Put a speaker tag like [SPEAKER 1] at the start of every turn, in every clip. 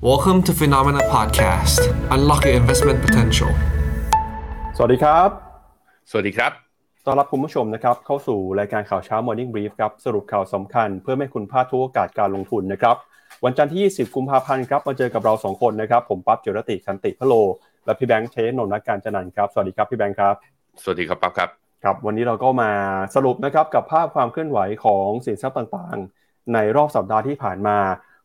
[SPEAKER 1] Welcome to Phenomena Podcast. Unlock your investment potential.
[SPEAKER 2] สวัสดีครับ
[SPEAKER 3] สวัสดีครับ
[SPEAKER 2] ต้อนรับคุณผู้ชมนะครับ เข้าสู่รายการข่าวเช้า Morning Brief ครับ สรุปข่าวสำคัญเพื่อไม่ให้คุณพลาดทุกโอกาสการลงทุนนะครับ วันจันทร์ที่ 20 กุมภาพันธ์ครับ มาเจอกับเรา 2 คนนะครับ ผมปั๊บเจรติคันติพะโล และพี่แบงค์เชยนนท์นักการจันนันท์ครับ สวัสดีครับพี่แบงค์ครับ
[SPEAKER 3] สวัสดีครับปั๊บครับ
[SPEAKER 2] ครับ วันนี้เราก็มาสรุปนะครับกับภาพความเคลื่อนไหวของสินทรัพย์ต่างๆ ในรอบสัปดาห์ที่ผ่านมา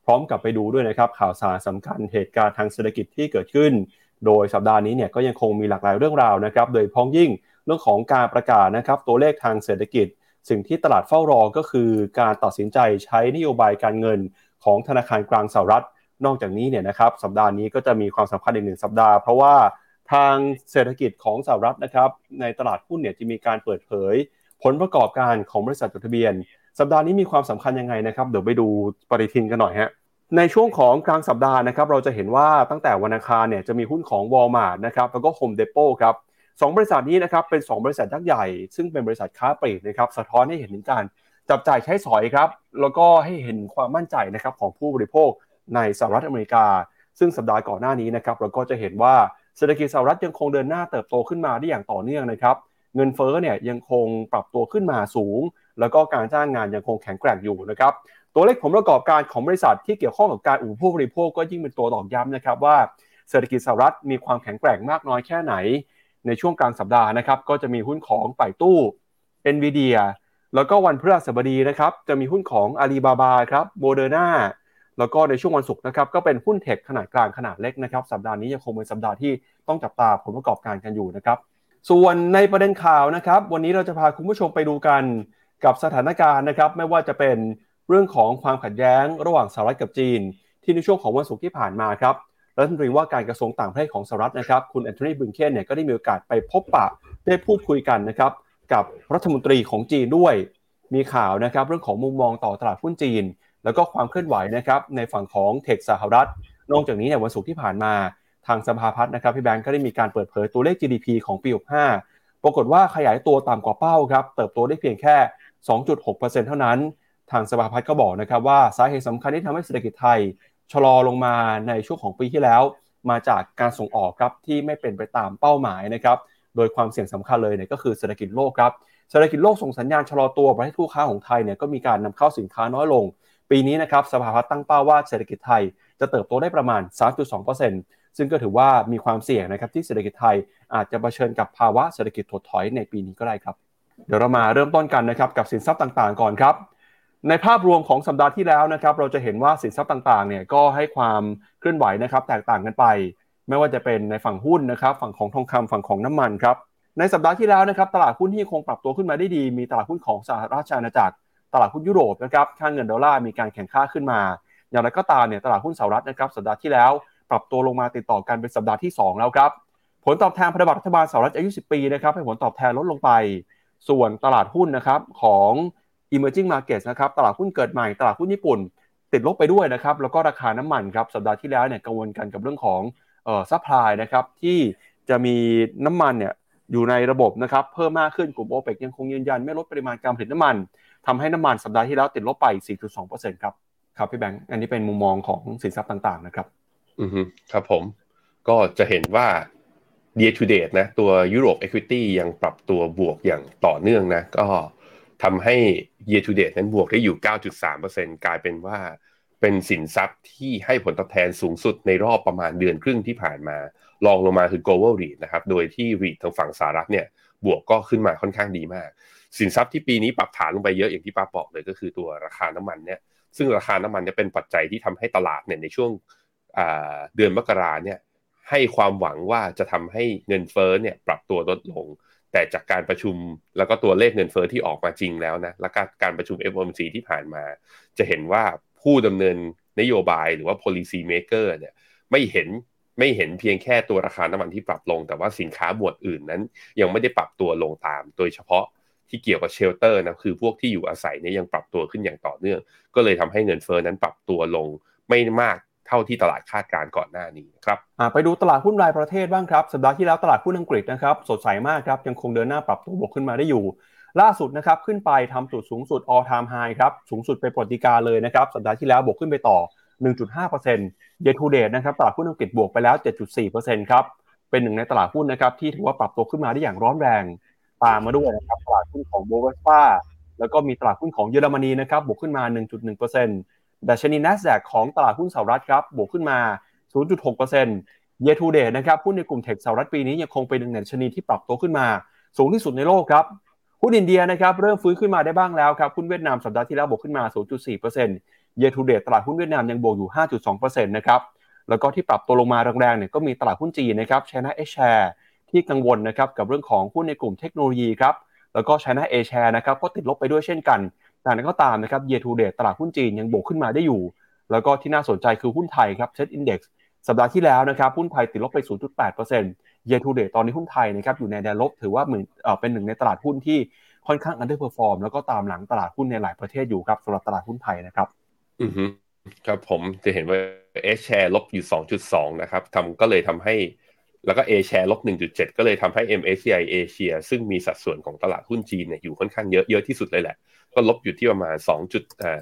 [SPEAKER 2] พร้อมกับไปดูด้วยนะครับข่าวสารสำคัญเหตุการณ์ทางเศรษฐกิจที่เกิดขึ้น โดยสัปดาห์นี้เนี่ยก็ยังคงมีหลากหลายเรื่องราวนะครับ โดยพ้องยิ่งเรื่องของการประกาศนะครับตัวเลขทางเศรษฐกิจ สิ่งที่ตลาดเฝ้ารอก็คือการตัดสินใจใช้นโยบายการเงินของธนาคารกลางสหรัฐ นอกจากนี้เนี่ยนะครับสัปดาห์นี้ก็จะมีความสำคัญอีกหนึ่งสัปดาห์ เพราะว่าทางเศรษฐกิจของสหรัฐนะครับในตลาดหุ้นเนี่ยจะมีการเปิดเผย ผลประกอบการของบริษัทจดทะเบียน สัปดาห์นี้มีความสำคัญยังไงนะครับเดี๋ยวไปดูปฏิทินกันหน่อยฮะ ในช่วงของกลางสัปดาห์นะครับเราจะเห็นว่าตั้งแต่วันอังคารเนี่ยจะมีหุ้นของ Walmart นะครับแล้วก็ Home Depot ครับสองบริษัทนี้นะครับเป็น 2 บริษัทยักษ์ใหญ่ ซึ่งเป็นบริษัทค้าปลีกนะครับสะท้อนให้เห็นถึงการจับจ่ายใช้สอยครับแล้วก็ให้เห็นความมั่นใจนะครับของผู้บริโภคในสหรัฐอเมริกา ซึ่งสัปดาห์ก่อนหน้านี้นะครับเราก็จะเห็นว่าเศรษฐกิจสหรัฐยังคงเดินหน้าเติบโตขึ้นมาได้อย่างต่อเนื่องนะครับเงินเฟ้อเนี่ยยังคงปรับตัวขึ้นมาสูง แล้วก็การจ้างงานยังคงแข็งแกร่งอยู่นะครับ ตัวเลขผลประกอบการของบริษัทที่เกี่ยวข้องกับการอุปโภคบริโภคก็ยิ่งเป็นตัวตอกย้ำนะครับว่าเศรษฐกิจสหรัฐมีความแข็งแกร่งมากน้อยแค่ไหน ในช่วงกลางสัปดาห์นะครับก็จะมีหุ้นของไป่ตู้ NVIDIA แล้วก็วันพฤหัสบดีนะครับจะมีหุ้นของ Alibaba ครับโมเดอร์นาแล้วก็ในช่วงวันศุกร์นะครับก็เป็นหุ้น tech ขนาดกลางขนาดเล็กนะครับสัปดาห์นี้ยังคงเป็นสัปดาห์ที่ต้องจับตาผลประกอบการกันอยู่นะครับส่วนในประเด็นข่าวนะครับวันนี้เราจะพาคุณผู้ชมไปดูกันกับสถานการณ์นะครับไม่ว่าจะเป็น เรื่องของความขัดแย้งระหว่างสหรัฐกับจีน ที่ในช่วงของวันศุกร์ที่ผ่านมาครับรัฐมนตรีว่าการกระทรวงต่างประเทศของสหรัฐนะครับคุณแอนโทนีบิงเคนเนี่ยก็ได้มีโอกาสไปพบปะได้พูดคุยกันนะครับกับรัฐมนตรีของจีนด้วย มีข่าวนะครับเรื่องของมุมมองต่อตลาดหุ้นจีน แล้วก็ความเคลื่อนไหวนะครับในฝั่งของเทคสหรัฐ นอกจากนี้เนี่ยวันศุกร์ที่ผ่านมาทางสภาพัฒน์นะครับพี่แบงก์ก็ได้มีการเปิดเผยตัวเลข GDP ของปี 65 ปรากฏว่าขยายตัวต่ำกว่าเป้าครับเติบโตได้เพียงแค่ 2.6%เท่านั้น ทางสภาพัฒน์ก็บอกนะครับว่าสาเหตุสำคัญที่ทำให้เศรษฐกิจไทยชะลอลงมาในช่วงของปีที่แล้ว มาจากการส่งออกครับที่ไม่เป็นไปตามเป้าหมายนะครับโดยความเสี่ยงสำคัญเลยเนี่ยก็คือเศรษฐกิจโลกครับเศรษฐกิจโลกส่งสัญญาณชะลอตัวประเทศคู่ค้าของไทยเนี่ยก็มีการนำเข้าสินค้าน้อยลง ปีนี้นะครับสภาพัฒน์ตั้งเป้าว่าเศรษฐกิจไทยจะเติบโตได้ประมาณ 3.2%ซึ่งก็ถือว่ามีความเสี่ยงนะครับที่เศรษฐกิจไทยอาจจะเผชิญกับภาวะเศรษฐกิจถดถอยในปีนี้ก็ได้ครับ เดี๋ยวเรามาเริ่มต้นกันนะครับกับสินทรัพย์ต่างๆ ก่อนครับ ในภาพรวมของสัปดาห์ที่แล้วนะครับเราจะเห็นว่าสินทรัพย์ต่างๆเนี่ยก็ให้ความเคลื่อนไหวนะครับแตกต่างกันไป ไม่ว่าจะเป็นในฝั่งหุ้นนะครับฝั่งของทองคำฝั่งของน้ำมันครับในสัปดาห์ที่แล้วนะครับตลาดหุ้นที่คงปรับตัวขึ้นมาได้ดี มีตลาดหุ้นของสหราชอาณาจักร ตลาดหุ้นยุโรปนะครับค่าเงินดอลลาร์มีการแข็งค่าขึ้นมา อย่างไรก็ตามเนี่ยตลาดหุ้นสหรัฐนะครับสัปดาห์ที่แล้ว ปรับตัวลงมาติดต่อกันเป็นสัปดาห์ที่ 2 แล้วครับผลตอบแทนพันธบัตรรัฐบาลสหรัฐอายุ 10 ปีนะครับให้ผลตอบแทนลดลงไป ส่วนตลาดหุ้นนะครับของ emerging markets นะครับตลาดหุ้นเกิดใหม่ตลาดหุ้นญี่ปุ่น ติดลบไปด้วยนะครับแล้วก็ราคาน้ำมันครับสัปดาห์ที่แล้วเนี่ยกังวลกันกับเรื่องของเอ่อ supply นะครับที่จะมีน้ำมันเนี่ยอยู่ในระบบนะครับเพิ่มมากขึ้นกลุ่มโอเปกยังคงยืนยัน ไม่ลดปริมาณการผลิตน้ำมันทำให้น้ำมันสัปดาห์ที่แล้วติดลบไป 4.2%ครับครับพี่แบงค์อันนี้เป็นมุมมองของสินทรัพย์ต่างๆนะครับ
[SPEAKER 3] อือฮึครับผมก็จะเห็นว่า year to date นะตัวยุโรป equity ยังปรับตัวบวกอย่างต่อเนื่องนะ ก็ ทำให้ year to date นั้นบวกได้อยู่ 9.3%กลายเป็นว่าเป็นสินทรัพย์ที่ให้ผลตอบแทนสูงสุดในรอบประมาณเดือนครึ่งที่ผ่านมาลองลงมาคือ global REIT นะครับ โดยที่ REIT ทางฝั่งสหรัฐเนี่ยบวกก็ขึ้นมาค่อนข้างดีมาก สินทรัพย์ที่ปีนี้ปรับฐานลงไปเยอะอย่างที่ป้าบอกเลยก็คือตัวราคาน้ำมันเนี่ย ซึ่งราคาน้ำมันเนี่ยเป็นปัจจัยที่ทำให้ตลาดเนี่ยในช่วงเดือนมกราเนี่ยให้ความหวังว่าจะทำให้เงินเฟ้อเนี่ยปรับตัวลดลง แต่จากการประชุมแล้วก็ตัวเลขเงินเฟ้อที่ออกมาจริงแล้วนะและการการประชุม FOMC ที่ผ่านมา จะเห็นว่าผู้ดำเนินนโยบายหรือว่า policy maker เนี่ยไม่เห็นไม่เห็นเพียงแค่ตัวราคาน้ำมันที่ปรับลง แต่ว่าสินค้าหมวดอื่นนั้น ยังไม่ได้ปรับตัวลงตาม โดยเฉพาะที่เกี่ยวกับเชลเตอร์นะคือพวกที่อยู่อาศัยเนี่ยยังปรับตัวขึ้นอย่างต่อเนื่อง ก็เลยทำให้เงินเฟ้อนั้นปรับตัวลงไม่มาก ท่าที่ตลาดคาดการก่อนหน้านี้ครับ
[SPEAKER 2] ไปดูตลาดหุ้นรายประเทศบ้างครับสัปดาห์ที่แล้วตลาดหุ้นอังกฤษนะครับสดใสมากครับยังคงเดินหน้าปรับตัวบวกขึ้นมาได้อยู่ ล่าสุดนะครับขึ้นไปทำจุดสูงสุด all time high ครับสูงสุดไปปรติการเลยนะครับสัปดาห์ที่แล้วบวกขึ้นไปต่อ 1.5% year to date นะครับตลาดหุ้นอังกฤษบวกไปแล้ว 7.4%ครับเป็นหนึ่งในตลาดหุ้นนะครับที่ถือว่าปรับตัวขึ้นมาได้อย่างร้อนแรงตามมาด้วยนะครับตลาดหุ้นของโบเวสป้าแล้วก็มีตลาดหุ้นของเยอรมนีนะครับบวกขึ้นมา 1.1% ดัชนี NASDAQ ของตลาดหุ้นสหรัฐครับบวกขึ้นมา 0.6% year to date นะครับหุ้นในกลุ่มเทคสหรัฐปีนี้ยังคงเป็นหนึ่งในชนีที่ปรับตัวขึ้นมา สูงที่สุดในโลกครับหุ้นอินเดียนะครับเริ่มฟื้นขึ้นมาได้บ้างแล้วครับหุ้นเวียดนามสัปดาห์ที่แล้วบวกขึ้นมา 0.4% year to date ตลาดหุ้นเวียดนามยังบวกอยู่ 5.2%นะครับแล้วก็ที่ปรับตัวลงมาแรงๆเนี่ยก็มีตลาดหุ้นจีนนะครับ China A share ที่กังวลนะครับกับเรื่องของหุ้นในกลุ่มเทคโนโลยีครับแล้วก็ China A share นะครับก็ติดลบไปด้วยเช่นกัน แต่นั้นก็ตามนะครับ year to date ตลาดหุ้นจีนยังบวกขึ้นมาได้อยู่ แล้วก็ที่น่าสนใจคือหุ้นไทยครับ Set Index สัปดาห์ที่แล้วนะครับหุ้นไทยติดลบไป 0.8% year to date ตอนนี้หุ้นไทยนะครับอยู่ในแดนลบถือว่าเหมือนเป็นหนึ่งในตลาดหุ้นที่ค่อนข้าง underperform แล้วก็ตามหลังตลาดหุ้นในหลายประเทศอยู่ครับสำหรับตลาดหุ้นไทยนะครับ
[SPEAKER 3] อือฮึครับผมจะเห็นว่า A share ลบอยู่ 2.2 นะครับทำก็เลยทำให้แล้วก็ A share ลบ 1.7 ก็เลยทำให้ MSCI Asia ซึ่งมีสัดส่วนของตลาดหุ้นจีนเนี่ยอยู่ค่อนข้างเยอะเยอะที่สุดเลยแหละ ก็ลบอยู่ที่ประมาณ2จุดอ่า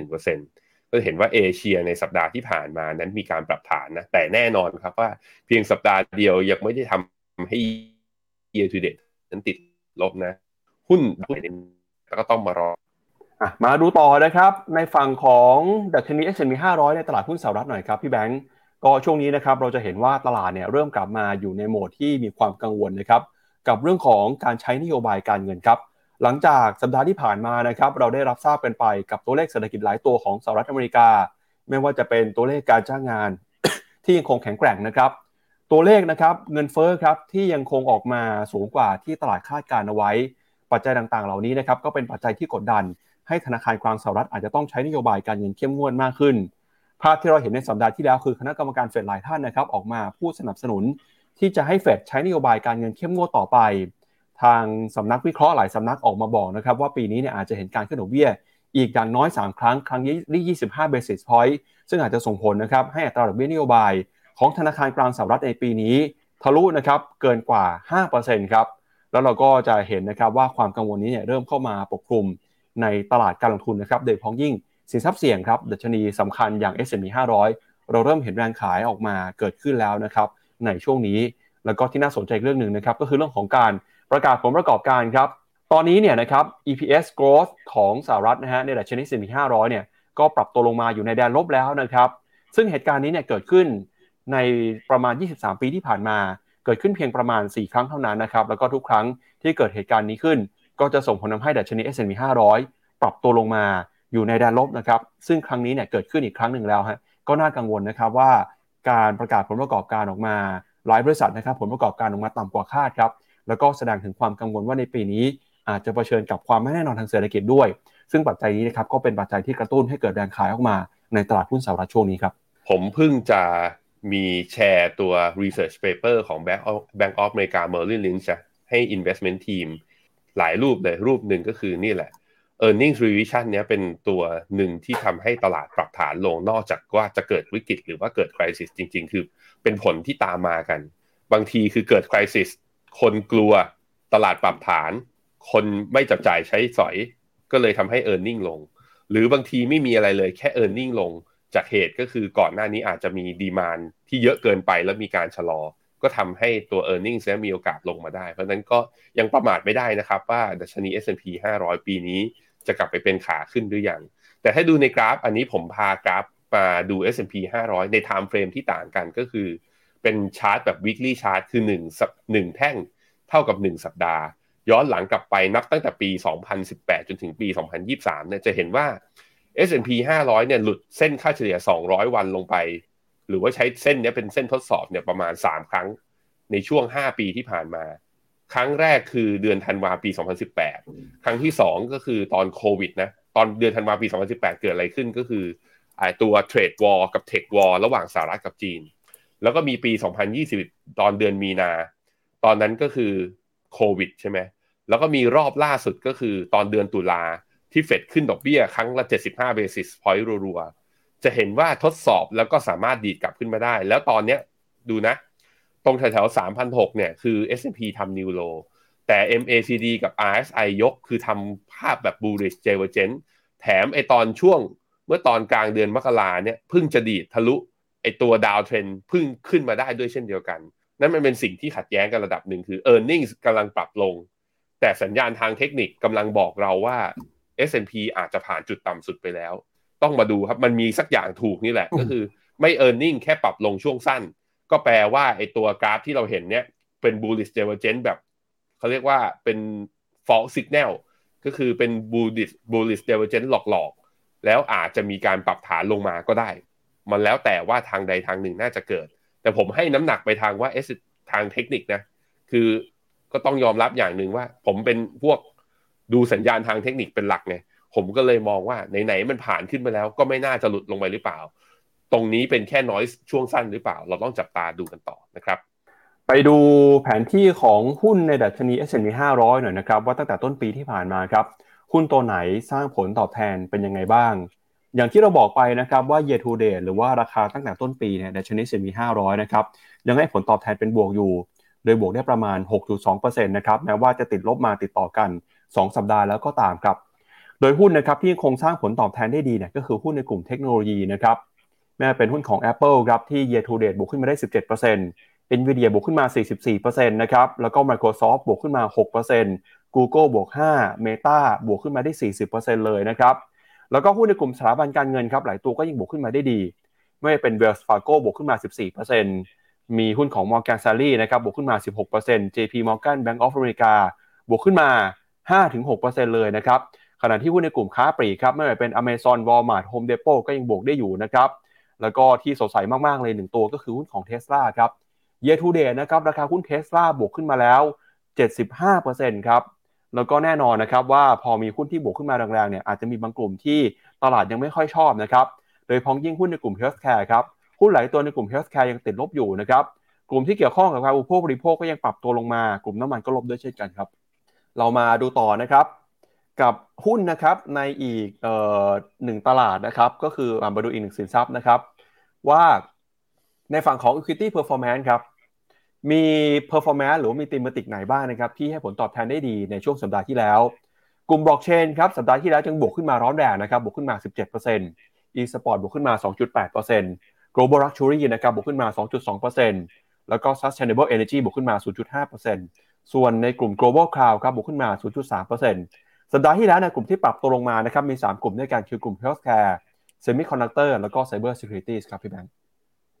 [SPEAKER 3] 2.1%ก็เห็นว่าเอเชียในสัปดาห์ที่ผ่านมานั้นมีการปรับฐานนะแต่แน่นอนครับว่าเพียงสัปดาห์เดียวยังไม่ได้ทำให้ year to date นั้นติดลบนะ หุ้นหุ้นแล้วก็ต้องมารอ
[SPEAKER 2] อมาดูต่อนะครับ ในฝั่งของดัชนี S&P 500 ในตลาดหุ้นสหรัฐหน่อยครับพี่แบงก์ก็ช่วงนี้นะครับเราจะเห็นว่าตลาดเนี่ยเริ่มกลับมาอยู่ในโหมดที่มีความกังวลนะครับกับเรื่องของการใช้นโยบายการเงินครับ หลังจากสัปดาห์ที่ผ่านมานะครับเราได้รับทราบกันไปกับตัวเลขเศรษฐกิจหลายตัวของสหรัฐอเมริกา ไม่ว่าจะเป็นตัวเลขการจ้างงาน ที่ยังคงแข็งแกร่งนะครับ ตัวเลขนะครับเงินเฟ้อครับที่ยังคงออกมาสูงกว่าที่ตลาดคาดการเอาไว้ ปัจจัยต่างๆ เหล่านี้นะครับก็เป็นปัจจัยที่กดดัน ให้ธนาคารกลางสหรัฐอาจจะต้องใช้นโยบายการเงินเข้มงวดมากขึ้น ภาพที่เราเห็นในสัปดาห์ที่แล้วคือคณะกรรมการเฟดหลายท่านนะครับออกมาพูดสนับสนุน ที่จะให้เฟดใช้นโยบายการเงินเข้มงวดต่อไป ทางสำนักวิเคราะห์หลายสำนักออกมาบอกนะครับว่าปีนี้เนี่ยอาจจะเห็นการขึ้นดอกเบี้ย อีกอย่างน้อย 3 ครั้ง ครั้งนี้ที่25 basis point ซึ่งอาจจะส่งผลนะครับให้อัตราดอกเบี้ยนโยบาย ของธนาคารกลางสหรัฐในปีนี้ทะลุนะครับเกินกว่า 5%ครับแล้วเราก็จะเห็นนะครับว่าความกังวลนี้เนี่ยเริ่มเข้ามาปกคลุมในตลาดการลงทุนนะครับโดยเฉพาะยิ่งสินทรัพย์เสี่ยงครับดัชนีสำคัญอย่าง S&P 500 เราเริ่มเห็นแรงขายออกมาเกิดขึ้นแล้วนะครับในช่วงนี้ แล้วก็ที่น่าสนใจเรื่องหนึ่งนะครับก็คือเรื่องของการ ประกาศผลประกอบการครับ ตอนนี้เนี่ยนะครับ EPS growth ของสหรัฐนะฮะในดัชนี S&P 500เนี่ยก็ปรับตัวลงมาอยู่ในแดนลบแล้วนะครับ ซึ่งเหตุการณ์นี้เนี่ยเกิดขึ้นในประมาณ 23 ปีที่ผ่านมา เกิดขึ้นเพียงประมาณ 4 ครั้งเท่านั้นนะครับ แล้วก็ทุกครั้งที่เกิดเหตุการณ์นี้ขึ้น ก็จะส่งผลทำให้ดัชนี S&P 500 ปรับตัวลงมาอยู่ในแดนลบนะครับ ซึ่งครั้งนี้เนี่ยเกิดขึ้นอีกครั้งหนึ่งแล้วฮะ ก็น่ากังวลนะครับว่าการประกาศผลประกอบการออกมา หลายบริษัทนะครับผลประกอบการออกมาต่ำกว่าคาดครับ แล้วก็แสดงถึงความกังวลว่าในปีนี้อาจจะเผชิญกับความไม่แน่นอนทางเศรษฐกิจด้วย ซึ่งปัจจัยนี้นะครับก็เป็นปัจจัยที่กระตุ้นให้เกิดแรงขายออกมาในตลาดหุ้นสหรัฐช่วงนี้ครับ
[SPEAKER 3] ผมเพิ่งจะมีแชร์ตัว research paper ของ Bank of Bank of America Merrill Lynch ให้ investment team หลายรูปเลยรูปหนึ่งก็คือนี่แหละ earnings revision เนี้ยเป็นตัวหนึ่งที่ทำให้ตลาดปรับฐานลงนอกจากว่าจะเกิดวิกฤตหรือว่าเกิด crisis จริง ๆ คือเป็นผลที่ตามมากัน บางทีคือเกิด crisis คนกลัวตลาดปรับฐาน คนไม่จับจ่ายใช้สอย ก็เลยทำให้ e a r n i n g ลง หรือบางทีไม่มีอะไรเลยแค่ e a r n i n g ลง จากเหตุก็คือก่อนหน้านี้อาจจะมีดีมานที่เยอะเกินไปแล้วมีการชะลอ ก็ทำให้ตัว e a r n i n g เนี่ยมีโอกาสลงมาได้ เพราะฉะนั้นก็ยังประมาทไม่ได้นะครับว่าดัชนี S&P 500 ปีนี้จะกลับไปเป็นขาขึ้นหรือยัง แต่ถ้าดูในกราฟอันนี้ผมพากราฟมาดู S&P 500 ใน time frame ที่ต่างกันก็คือ เป็นชาร์ตแบบ weekly chart คือ1สัป1แท่งเท่ากับ 1 สัปดาห์ ย้อนหลังกลับไปนับตั้งแต่ปี 2018 จนถึงปี 2023 เนี่ยจะเห็นว่า S&P 500 เนี่ยหลุดเส้นค่าเฉลี่ย 200 วันลงไป หรือว่าใช้เส้นนี้เป็นเส้นทดสอบเนี่ยประมาณ 3 ครั้งในช่วง 5 ปีที่ผ่านมา ครั้งแรกคือเดือนธันวาปี 2018 ครั้งที่ 2 ก็คือตอนโควิดนะ ตอนเดือนธันวาปี 2018 เกิดอะไรขึ้นก็คือตัวเทรดวอลกับเทควอลระหว่างสหรัฐกับจีน แล้วก็มีปี 2020 ตอนเดือนมีนา ตอนนั้นก็คือโควิดใช่ไหมแล้วก็มีรอบล่าสุดก็คือตอนเดือนตุลาที่เฟดขึ้นดอกเบี้ยครั้งละ 75 basis point รัวๆ จะเห็นว่าทดสอบแล้วก็สามารถดีดกลับขึ้นมาได้ แล้วตอนเนี้ยดูนะ ตรงแถวๆ3,006เนี่ยคือ S&P ทำนิวโลแต่ MACD กับ RSI ยกคือทำภาพแบบ bullish divergence แถมไอตอนช่วงเมื่อตอนกลางเดือนมกราเนี่ยเพิ่งจะดีดทะลุ ไอตัวดาวเทรนเพิ่งขึ้นมาได้ด้วยเช่นเดียวกัน นั่นมันเป็นสิ่งที่ขัดแย้งกันระดับหนึ่งคือ e a r n i n g กำลังปรับลง แต่สัญญาณทางเทคนิคกำลังบอกเราว่า S&P อาจจะผ่านจุดต่ำสุดไปแล้ว ต้องมาดูครับมันมีสักอย่างถูกนี่แหละ ก็คือไม่ e a r n i n g แค่ปรับลงช่วงสั้น ก็แปลว่าไอตัวกราฟที่เราเห็นเนี่ยเป็น bullish divergence แบบเขาเรียกว่าเป็น false signal ก็คือเป็น bullish bullish divergence หลอกๆ แล้วอาจจะมีการปรับฐานลงมาก็ได้ มันแล้วแต่ว่าทางใดทางหนึ่งน่าจะเกิด แต่ผมให้น้ำหนักไปทางว่าเอสทางเทคนิคนะ คือก็ต้องยอมรับอย่างหนึ่งว่า ผมเป็นพวกดูสัญญาณทางเทคนิคเป็นหลักไงผมก็เลยมองว่าไหนๆมันผ่านขึ้นไปแล้ว ก็ไม่น่าจะหลุดลงไปหรือเปล่า ตรงนี้เป็นแค่น้อยช่วงสั้นหรือเปล่า เราต้องจับตาดูกันต่อนะครับ
[SPEAKER 2] ไปดูแผนที่ของหุ้นในดัชนี S&P 500 หน่อยนะครับ ว่าตั้งแต่ต้นปีที่ผ่านมาครับ หุ้นตัวไหนสร้างผลตอบแทนเป็นยังไงบ้าง อย่างที่เราบอกไปนะครับว่า year to date หรือว่าราคาตั้งแต่ต้นปีเนี่ยดัชนี S&P 500 นะครับยังให้ผลตอบแทนเป็นบวกอยู่ โดยบวกได้ประมาณ 6.2%นะครับแม้ว่าจะติดลบมาติดต่อกัน 2 สัปดาห์แล้วก็ตามครับ โดยหุ้นนะครับที่คงสร้างผลตอบแทนได้ดีเนี่ยก็คือหุ้นในกลุ่มเทคโนโลยีนะครับแม้เป็นหุ้นของ Apple ครับที่ year to date บวกขึ้นมาได้ 17% Nvidia บวกขึ้นมา 44%นะครับแล้วก็ Microsoft บวกขึ้นมา 6% Google บวก 5 Meta บวกขึ้นมาได้ 40%เลยนะครับ แล้วก็หุ้นในกลุ่มสถาบันการเงินครับหลายตัวก็ยังบวกขึ้นมาได้ดี ไม่ว่าเป็น Wells Fargo บวกขึ้นมา 14%มีหุ้นของ Morgan Stanley นะครับบวกขึ้นมา 16% JP Morgan Bank of America บวกขึ้นมา 5-6%เลยนะครับขณะที่หุ้นในกลุ่มค้าปลีกครับไม่ว่าเป็น Amazon Walmart Home Depot ก็ยังบวกได้อยู่นะครับแล้วก็ที่สดใสมาก ๆ เลยหนึ่งตัวก็คือหุ้นของ Tesla ครับ Year to date นะครับราคาหุ้น Tesla บวกขึ้นมาแล้ว 75%ครับ แล้วก็แน่นอนนะครับว่าพอมีหุ้นที่บวกขึ้นมาแรงๆเนี่ยอาจจะมีบางกลุ่มที่ตลาดยังไม่ค่อยชอบนะครับโดยพ้องยิ่งหุ้นในกลุ่ม healthcare ครับหุ้นหลายตัวในกลุ่ม healthcare ยังติดลบอยู่นะครับกลุ่มที่เกี่ยวข้องกับการอุปโภคบริโภคก็ยังปรับตัวลงมากลุ่มน้ำมันก็ลบด้วยเช่นกันครับ เรามาดูต่อนะครับกับหุ้นนะครับในอีกออหนึ่งตลาดนะครับก็คือมาดูอีกหนึ่งสินทรัพย์นะครับว่าในฝั่งของ equity performance ครับ มี performance หรือว่ามี thematic ไหนบ้างนะครับ ที่ให้ผลตอบแทนได้ดีในช่วงสัปดาห์ที่แล้ว กลุ่ม blockchain ครับ สัปดาห์ที่แล้วจึงบวกขึ้นมาร้อนแรงนะครับ บวกขึ้นมา 17% e-sport บวกขึ้นมา 2.8% global luxury นะครับ บวกขึ้นมา 2.2%แล้วก็ sustainable energy บวกขึ้นมา 0.5%ส่วนในกลุ่ม global cloud ครับ บวกขึ้นมา 0.3%สัปดาห์ที่แล้วในกลุ่มที่ปรับตัวลงมานะครับ มี 3 กลุ่มด้วยกันคือกลุ่ม healthcare semiconductor แล้วก็ cyber security ครับพี่แบงค์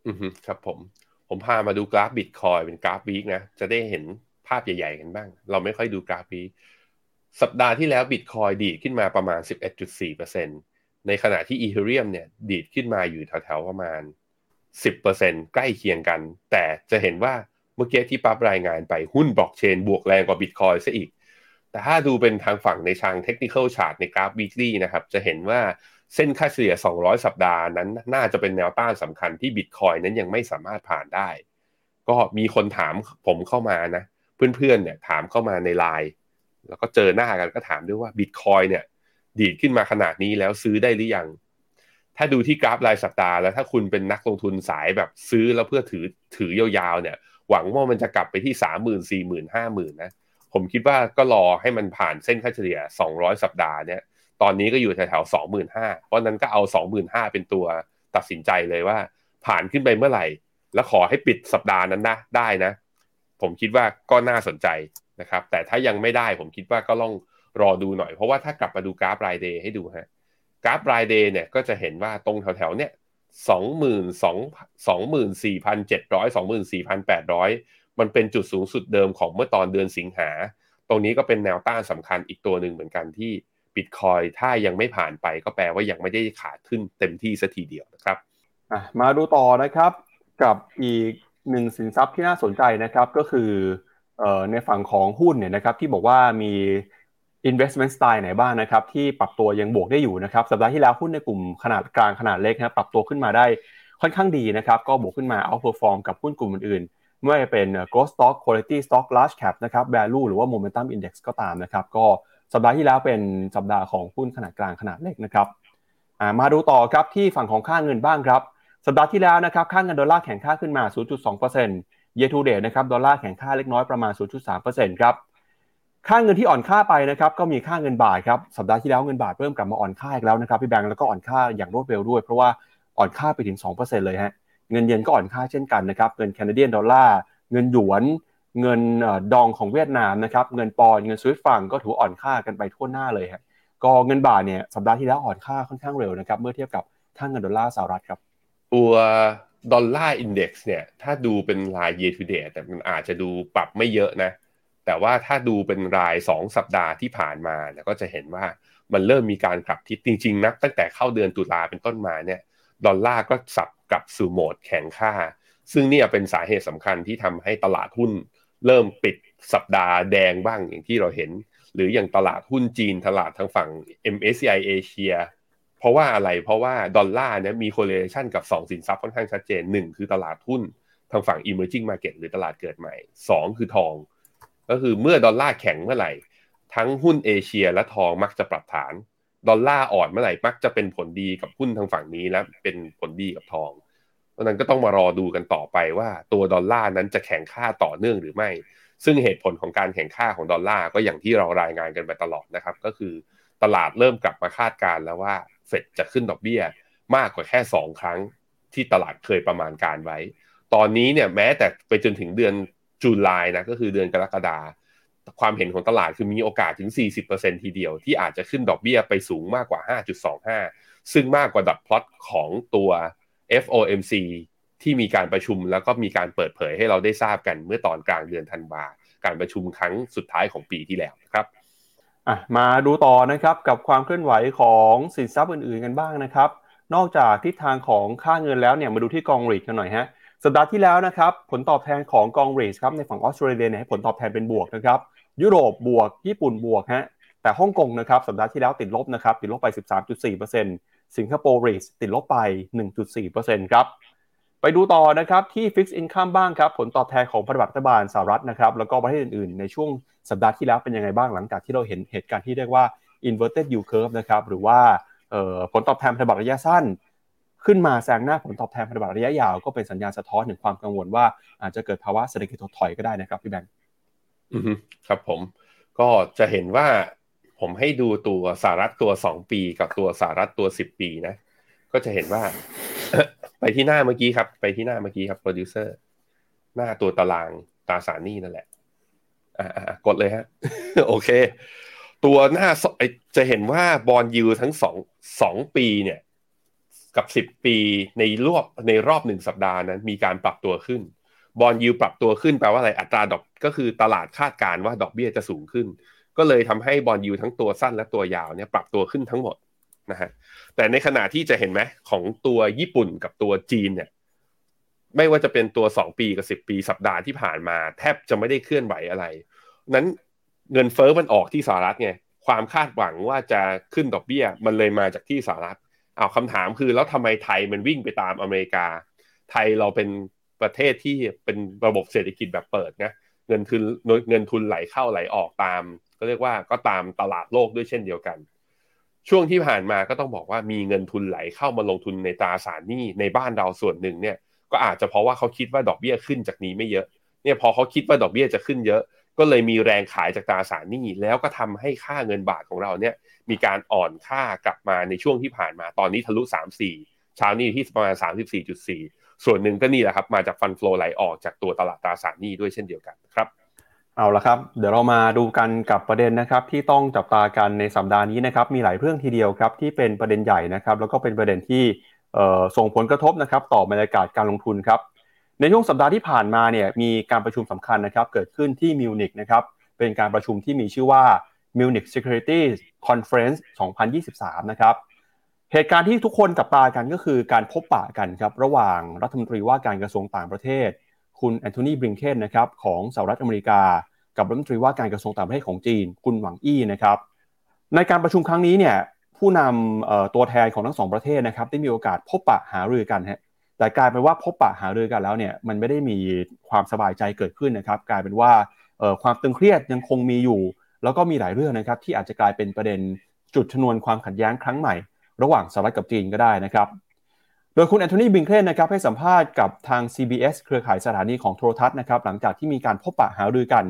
[SPEAKER 3] อือครับผม ผมพามาดูกราฟบิตคอยเป็นกราฟวีคนะ จะได้เห็นภาพใหญ่ๆกันบ้าง เราไม่ค่อยดูกราฟวีคสัปดาห์ที่แล้วบิตคอยดีดขึ้นมาประมาณ 11.4%ในขณะที่อีเทเรียมเนี่ยดีดขึ้นมาอยู่แถวๆประมาณ 10%ใกล้เคียงกัน แต่จะเห็นว่าเมื่อกี้ที่ปั๊บรายงานไปหุ้นบล็อกเชนบวกแรงกว่าบิตคอยซะอีก แต่ถ้าดูเป็นทางฝั่งในทางเทคนิคอลชาร์ตในกราฟวีคลี่นะครับ จะเห็นว่า เส้นค่าเฉลี่ย 200 สัปดาห์นั้น น่าจะเป็นแนวต้านสำคัญที่บิตคอยนั้นยังไม่สามารถผ่านได้ ก็มีคนถามผมเข้ามานะ เพื่อนๆเนี่ยถามเข้ามาในไลน์แล้วก็เจอหน้ากันก็ถามด้วยว่าบิตคอยเนี่ยดีดขึ้นมาขนาดนี้แล้วซื้อได้หรือยัง ถ้าดูที่กราฟรายสัปดาห์แล้วถ้าคุณเป็นนักลงทุนสายแบบซื้อแล้วเพื่อถือถือยาวๆเนี่ย หวังว่ามันจะกลับไปที่สามหมื่นสี่หมื่นห้าหมื่นนะผมคิดว่าก็รอให้มันผ่านเส้นค่าเฉลี่ย 200 สัปดาห์เนี่ย ตอนนี้ก็อยู่แถวๆสองหมื่นห้าเพราะนั้นก็เอาสองหมื่นห้าเป็นตัวตัดสินใจเลยว่า ผ่านขึ้นไปเมื่อไหร่ แล้วขอให้ปิดสัปดาห์นั้นนะได้นะ ผมคิดว่าก็น่าสนใจนะครับ แต่ถ้ายังไม่ได้ผมคิดว่าก็ต้องรอดูหน่อย เพราะว่าถ้ากลับมาดูกราฟรายเดย์ให้ดูฮะกราฟรายเดย์เนี่ยก็จะเห็นว่าตรงแถวๆเนี่ยสองหมื่นสองสองหมื่นสี่พันเจ็ดร้อยสองหมื่นสี่พันแปดร้อยมันเป็นจุดสูงสุดเดิมของเมื่อตอนเดือนสิงหา ตรงนี้ก็เป็นแนวต้านสำคัญอีกตัวหนึ่งเหมือนกันที่ บิตคอยถ้ายังไม่ผ่านไปก็แปลว่ายังไม่ได้ขาดขึ้นเต็มที่สัทีเดียวนะครับ
[SPEAKER 2] มาดูต่อนะครับกับอีกหนึ่งสินทรัพย์ที่น่าสนใจนะครับก็คือเอ่อในฝั่งของหุ้นเนี่ยนะครับที่บอกว่ามี investment style ไหนบ้างนะครับที่ปรับตัวยังบวกได้อยู่นะครับสัปดาห์ที่แล้วหุ้นในกลุ่มขนาดกลางขนาดเล็กนะปรับตัวขึ้นมาได้ค่อนข้างดีนะครับก็บวกขึ้นมา outperform กับหุ้นกลุ่มอื่นๆไม่ว่าจะเป็น growth stock quality stock large cap นะครับ value หรือว่า momentum index ก็ตามนะครับก็ สัปดาห์ที่แล้วเป็นสัปดาห์ของหุ้นขนาดกลางขนาดเล็กนะครับมาดูต่อครับที่ฝั่งของค่าเงินบ้างครับ สัปดาห์ที่แล้วนะครับค่าเงินดอลลาร์แข็งค่าขึ้นมา 0.2% year to date นะครับดอลลาร์แข็งค่าเล็กน้อยประมาณ 0.3%ครับค่าเงินที่อ่อนค่าไปนะครับก็มีค่าเงินบาทครับสัปดาห์ที่แล้วเงินบาทเริ่มกลับมาอ่อนค่าอีกแล้วนะครับพี่แบงค์แล้วก็อ่อนค่าอย่างรวดเร็วด้วย เพราะว่าอ่อนค่าไปถึง 2%เลยฮะเงินเยนก็อ่อนค่าเช่นกันนะครับเงินแคนาเดียนดอลลาร์เงินหยวน เงินดองของเวียดนามนะครับเงินปอนเงินสวิตฟังก็ถืออ่อนค่ากันไปทั่วหน้าเลยฮะก็เงินบาทเนี่ยสัปดาห์ที่แล้วอ่อนค่าค่อนข้างเร็วนะครับเมื่อเทียบกับค่าเงินดอลลาร์สหรัฐครับ
[SPEAKER 3] ตัวดอลลาร์อินเด็กซ์เนี่ยถ้าดูเป็นราย year to date แต่มันอาจจะดูปรับไม่เยอะนะ แต่ว่าถ้าดูเป็นราย 2 สัปดาห์ที่ผ่านมาเนี่ยก็จะเห็นว่ามันเริ่มมีการกลับทิศจริงๆนะตั้งแต่เข้าเดือนตุลาเป็นต้นมาเนี่ยดอลลาร์ก็สับกลับสู่โหมดแข็งค่า ซึ่งนี่เป็นสาเหตุสำคัญที่ทำให้ตลาดหุ้น เริ่มปิดสัปดาห์แดงบ้างอย่างที่เราเห็น หรืออย่างตลาดหุ้นจีนตลาดทางฝั่ง MSCI เอเชียเพราะว่าอะไรเพราะว่าดอลลาร์เนี่ยมี correlation กับ 2 สินทรัพย์ค่อนข้างชัดเจน 1 คือตลาดหุ้นทางฝั่ง emerging market หรือตลาดเกิดใหม่ 2 คือทอง ก็คือเมื่อดอลลาร์แข็งเมื่อไหร่ ทั้งหุ้นเอเชียและทองมักจะปรับฐาน ดอลลาร์อ่อนเมื่อไหร่มักจะเป็นผลดีกับหุ้นทางฝั่งนี้และเป็นผลดีกับทอง เพราะนั้นก็ต้องมารอดูกันต่อไปว่าตัวดอลลาร์นั้นจะแข็งค่าต่อเนื่องหรือไม่ ซึ่งเหตุผลของการแข็งค่าของดอลลาร์ก็อย่างที่เรารายงานกันไปตลอดนะครับ ก็คือตลาดเริ่มกลับมาคาดการแล้วว่าเฟดจะขึ้นดอกเบี้ยมากกว่าแค่ 2 ครั้งที่ตลาดเคยประมาณการไว้ ตอนนี้เนี่ยแม้แต่ไปจนถึงเดือนจุลายนะก็คือเดือนกรกฎาความเห็นของตลาดคือมีโอกาสถึง 40%ทีเดียว ที่อาจจะขึ้นดอกเบี้ยไปสูงมากกว่า 5.25 ซึ่งมากกว่าดับพลอตของตัว FOMC ที่มีการประชุมแล้วก็มีการเปิดเผยให้เราได้ทราบกันเมื่อตอนกลางเดือนธันวาการประชุมครั้งสุดท้ายของปีที่แล้วครับ
[SPEAKER 2] มาดูต่อนะครับกับความเคลื่อนไหวของสินทรัพย์อื่นๆกันบ้างนะครับ นอกจากทิศทางของค่าเงินแล้วเนี่ยมาดูที่กองรีดกันหน่อยฮะสัปดาห์ที่แล้วนะครับผลตอบแทนของกองรีดครับในฝั่งออสเตรเลียเนี่ยผลตอบแทนเป็นบวกนะครับยุโรปบวกญี่ปุ่นบวกฮะแต่ฮ่องกงนะครับสัปดาห์ที่แล้วติดลบนะครับติดลบไป 13.4% สิงคโปร์รีสติดลบไป 1.4%ครับไปดูต่อนะครับที่ Fixed Income บ้างครับ ผลตอบแทนของพันธบัตรรัฐบาลสหรัฐนะครับแล้วก็ประเทศอื่นๆ ในช่วงสัปดาห์ที่แล้วเป็นยังไงบ้างหลังจากที่เราเห็นเหตุการณ์ที่เรียกว่า inverted yield curve นะครับหรือว่าผลตอบแทนพันธบัตรระยะสั้น ขึ้นมาแซงหน้าผลตอบแทนพันธบัตรระยะยาวก็เป็นสัญญาณสะท้อนถึงความกังวลว่าอาจจะเกิดภาวะเศรษฐกิจถดถอยก็ได้นะครับพี่แบงค์
[SPEAKER 3] ครับผมก็จะเห็นว่า ผมให้ดูตัวสหรัฐตัว2ปีกับตัวสหรัฐตัว10ปีนะ ก็จะเห็นว่า ไปที่หน้าเมื่อกี้ครับ ไปที่หน้าเมื่อกี้ครับโปรดิวเซอร์หน้าตัวตารางตราสารนี้นั่นแหละ อ่ากดเลยฮะ โอเค ตัวหน้าจะเห็นว่า bond yield ทั้งสองสองปีเนี่ย กับสิบปีในรอบในรอบหนึ่งสัปดาห์นั้น มีการปรับตัวขึ้นบอลยูปรับตัวขึ้นแปลว่าอะไรอัตราดอกก็คือตลาดคาดการณ์ว่าดอกเบี้ยจะสูงขึ้น ก็เลยทำให้บอลยูทั้งตัวสั้นและตัวยาวเนี่ยปรับตัวขึ้นทั้งหมดนะฮะแต่ในขณะที่จะเห็นไหมของตัวญี่ปุ่นกับตัวจีนเนี่ยไม่ว่าจะเป็นตัวสองปีกับสิบปีสัปดาห์ที่ผ่านมา แทบจะไม่ได้เคลื่อนไหวอะไร นั้นเงินเฟอ้อมันออกที่สหรัฐไงความคาดหวังว่าจะขึ้นดอกเบี้ย มันเลยมาจากที่สหรัฐเอาคำถามคือแล้วทำไมไทยมันวิ่งไปตามอเมริกา ไทยเราเป็นประเทศที่เป็นระบบเศรษฐกิจแบบเปิดนะเงินทุนเงินทุนไหลเข้าไหลออกตาม ก็เรียกว่าก็ตามตลาดโลกด้วยเช่นเดียวกัน ช่วงที่ผ่านมาก็ต้องบอกว่ามีเงินทุนไหลเข้ามาลงทุนในตราสารหนี้ในบ้านเราส่วนหนึ่งเนี่ยก็อาจจะเพราะว่าเขาคิดว่าดอกเบี้ยขึ้นจากนี้ไม่เยอะเนี่ยพอเขาคิดว่าดอกเบี้ยจะขึ้นเยอะ ก็เลยมีแรงขายจากตราสารหนี้แล้วก็ทำให้ค่าเงินบาทของเราเนี่ยมีการอ่อนค่ากลับมาในช่วงที่ผ่านมาตอนนี้ทะลุ 3-4เช้านี้ที่ประมาณ 34.4 ส่วนหนึ่งก็นี่แหละครับมาจากฟันฟลอไหลออกจากตัวตลาดตราสารหนี้ด้วยเช่นเดียวกันครับ
[SPEAKER 2] เอาละครับ เดี๋ยวเรามาดูกันกับประเด็นนะครับ ที่ต้องจับตากันในสัปดาห์นี้นะครับ มีหลายเรื่องทีเดียวครับ ที่เป็นประเด็นใหญ่นะครับ แล้วก็เป็นประเด็นที่ส่งผลกระทบนะครับ ต่อบรรยากาศการลงทุนครับ ในช่วงสัปดาห์ที่ผ่านมาเนี่ยมีการประชุมสำคัญนะครับ เกิดขึ้นที่มิวนิกนะครับเป็นการประชุมที่มีชื่อว่า Munich Security Conference 2023 นะครับเหตุการณ์ที่ทุกคนจับตากันก็คือการพบปะกันครับระหว่างรัฐมนตรีว่าการกระทรวงต่างประเทศ คุณแอนโทนีบริงเคนนะครับของสหรัฐอเมริกา กับรัฐมนตรีว่าการกระทรวงต่างประเทศของจีน คุณหวังอี้นะครับในการประชุมครั้งนี้เนี่ยผู้นำตัวแทนของทั้งสองประเทศนะครับได้มีโอกาสพบปะหารือกันฮะแต่กลายเป็นว่าพบปะหารือกันแล้วเนี่ยมันไม่ได้มีความสบายใจเกิดขึ้นนะครับ กลายเป็นว่าความตึงเครียดยังคงมีอยู่ แล้วก็มีหลายเรื่องนะครับที่อาจจะกลายเป็นประเด็นจุดชนวนความขัดแย้งครั้งใหม่ ระหว่างสหรัฐกับจีนก็ได้นะครับ โดยคุณแอนโทนีบิงเคนนะครับให้สัมภาษณ์กับทาง CBS เครือข่ายสถานีของโทรทัศน์นะครับหลังจากที่มีการพบปะหารือกัน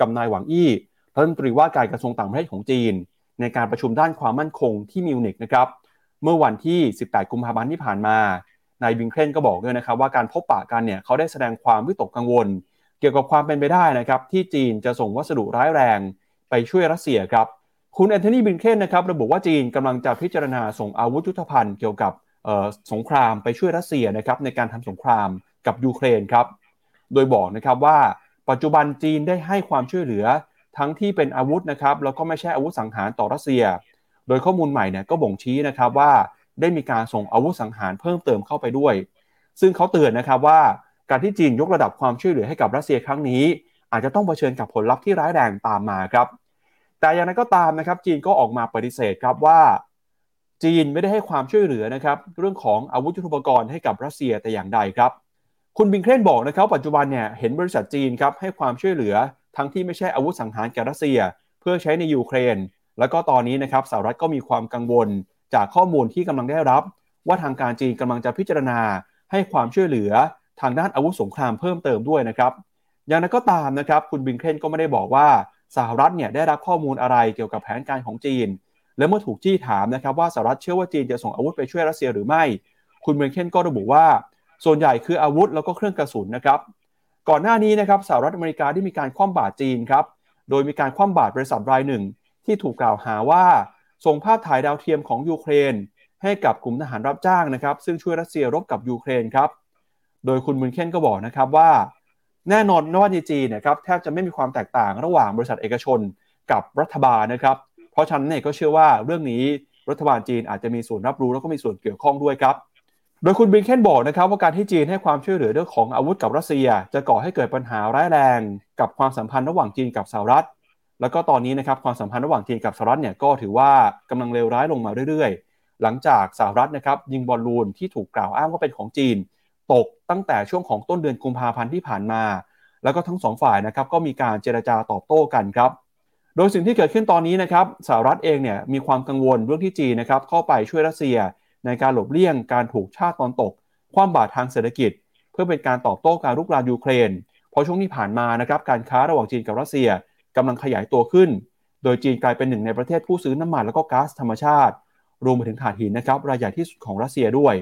[SPEAKER 2] กับนายหวังอี้รัฐมนตรีว่าการกระทรวงต่างประเทศของจีน ในการประชุมด้านความมั่นคงที่มิวนิกนะครับเมื่อวันที่ 18 กุมภาพันธ์ที่ผ่านมานายบิงเคนก็บอกด้วยนะครับว่าการพบปะกันเนี่ยเขาได้แสดงความวิตกกังวล เกี่ยวกับความเป็นไปได้นะครับที่จีนจะส่งวัสดุร้ายแรงไปช่วยรัสเซียครับคุณแอนโทนีบิงเคนนะครับระบุว่าจีนกำลังจะพิจารณาส่งอาวุธยุทโธภัณฑ์เกี่ยวกับ สงครามไปช่วยรัสเซียนะครับในการทำสงครามกับยูเครนครับ โดยบอกนะครับว่าปัจจุบันจีนได้ให้ความช่วยเหลือทั้งที่เป็นอาวุธนะครับแล้วก็ไม่ใช่อาวุธสังหารต่อรัสเซีย โดยข้อมูลใหม่เนี่ยก็บ่งชี้นะครับว่าได้มีการส่งอาวุธสังหารเพิ่มเติมเข้าไปด้วย ซึ่งเขาเตือนนะครับว่าการที่จีนยกระดับความช่วยเหลือให้กับรัสเซียครั้งนี้ อาจจะต้องเผชิญกับผลลัพธ์ที่ร้ายแรงตามมาครับ แต่อย่างนั้นก็ตามนะครับจีนก็ออกมาปฏิเสธครับว่า จีนไม่ได้ให้ความช่วยเหลือนะครับเรื่องของอาวุธยุทโธปกรณ์ให้กับรัสเซียแต่อย่างใดครับ คุณบิงเครนบอกนะครับปัจจุบันเนี่ยเห็นบริษัทจีนครับให้ความช่วยเหลือทั้งที่ไม่ใช่อาวุธสังหารแก่รัสเซีย เพื่อใช้ในยูเครน แล้วก็ตอนนี้นะครับสหรัฐก็มีความกังวลจากข้อมูลที่กำลังได้รับ ว่าทางการจีนกำลังจะพิจารณา ให้ความช่วยเหลือทางด้านอาวุธสงครามเพิ่มเติมด้วยนะครับอย่างนั้นก็ตามนะครับคุณบิงเคนก็ไม่ได้บอกว่าสหรัฐเนี่ยได้รับข้อมูลอะไรเกี่ยวกับแผนการของจีน และเมื่อถูกจี้ถามนะครับว่าสหรัฐเชื่อว่าจีนจะส่งอาวุธไปช่วยรัสเซียหรือไม่ คุณบิงเคนก็ระบุว่า ส่วนใหญ่คืออาวุธแล้วก็เครื่องกระสุนนะครับก่อนหน้านี้นะครับสหรัฐอเมริกาได้มีการคว่ำบาตรจีนครับโดยมีการคว่ำบาตรบริษัทรายหนึ่ง ที่ถูกกล่าวหาว่าส่งภาพถ่ายดาวเทียมของยูเครน ให้กับกลุ่มทหารรับจ้างนะครับ ซึ่งช่วยรัสเซียรบกับยูเครนครับโดยคุณบลินเคนก็บอกนะครับว่า แน่นอนว่าในจีนนะครับแทบจะไม่มีความแตกต่างระหว่างบริษัทเอกชนกับรัฐบาลนะครับ เพราะฉะนั้นเนี่ยก็เชื่อว่าเรื่องนี้รัฐบาลจีนอาจจะมีส่วนรับรู้แล้วก็มีส่วนเกี่ยวข้องด้วยครับ โดยคุณบลินเคนบอกนะครับว่าการที่จีนให้ความช่วยเหลือเรื่องของอาวุธกับรัสเซีย จะก่อให้เกิดปัญหาร้ายแรง กับความสัมพันธ์ระหว่างจีนกับสหรัฐ แล้วก็ตอนนี้นะครับความสัมพันธ์ระหว่างจีนกับสหรัฐเนี่ยก็ถือว่ากำลังเลวร้ายลงมาเรื่อยๆ หลังจากสหรัฐนะครับยิงบอลลูนที่ถูกกล่าวอ้างว่าเป็นของจีน ตกตั้งแต่ช่วงของต้นเดือนกุมภาพันธ์ที่ผ่านมา แล้วก็ทั้งสองฝ่ายนะครับก็มีการเจรจาตอบโต้กันครับ โดยสิ่งที่เกิดขึ้นตอนนี้นะครับสหรัฐเองเนี่ยมีความกังวลเรื่องที่จีนนะครับเข้าไปช่วยรัสเซีย ในการหลบเลี่ยงการถูกชาติตอนตก ความบาดทางเศรษฐกิจ เพื่อเป็นการตอบโต้การรุกรานยูเครน เพราะช่วงที่ผ่านมานะครับการค้าระหว่างจีนกับรัสเซียกำลังขยายตัวขึ้น โดยจีนกลายเป็นหนึ่งในประเทศผู้ซื้อน้ำมันแล้วก็ก๊าซธรรมชาติ รวมไปถึงถ่านหินนะครับรายใหญ่ที่สุดของรัสเซียด้วย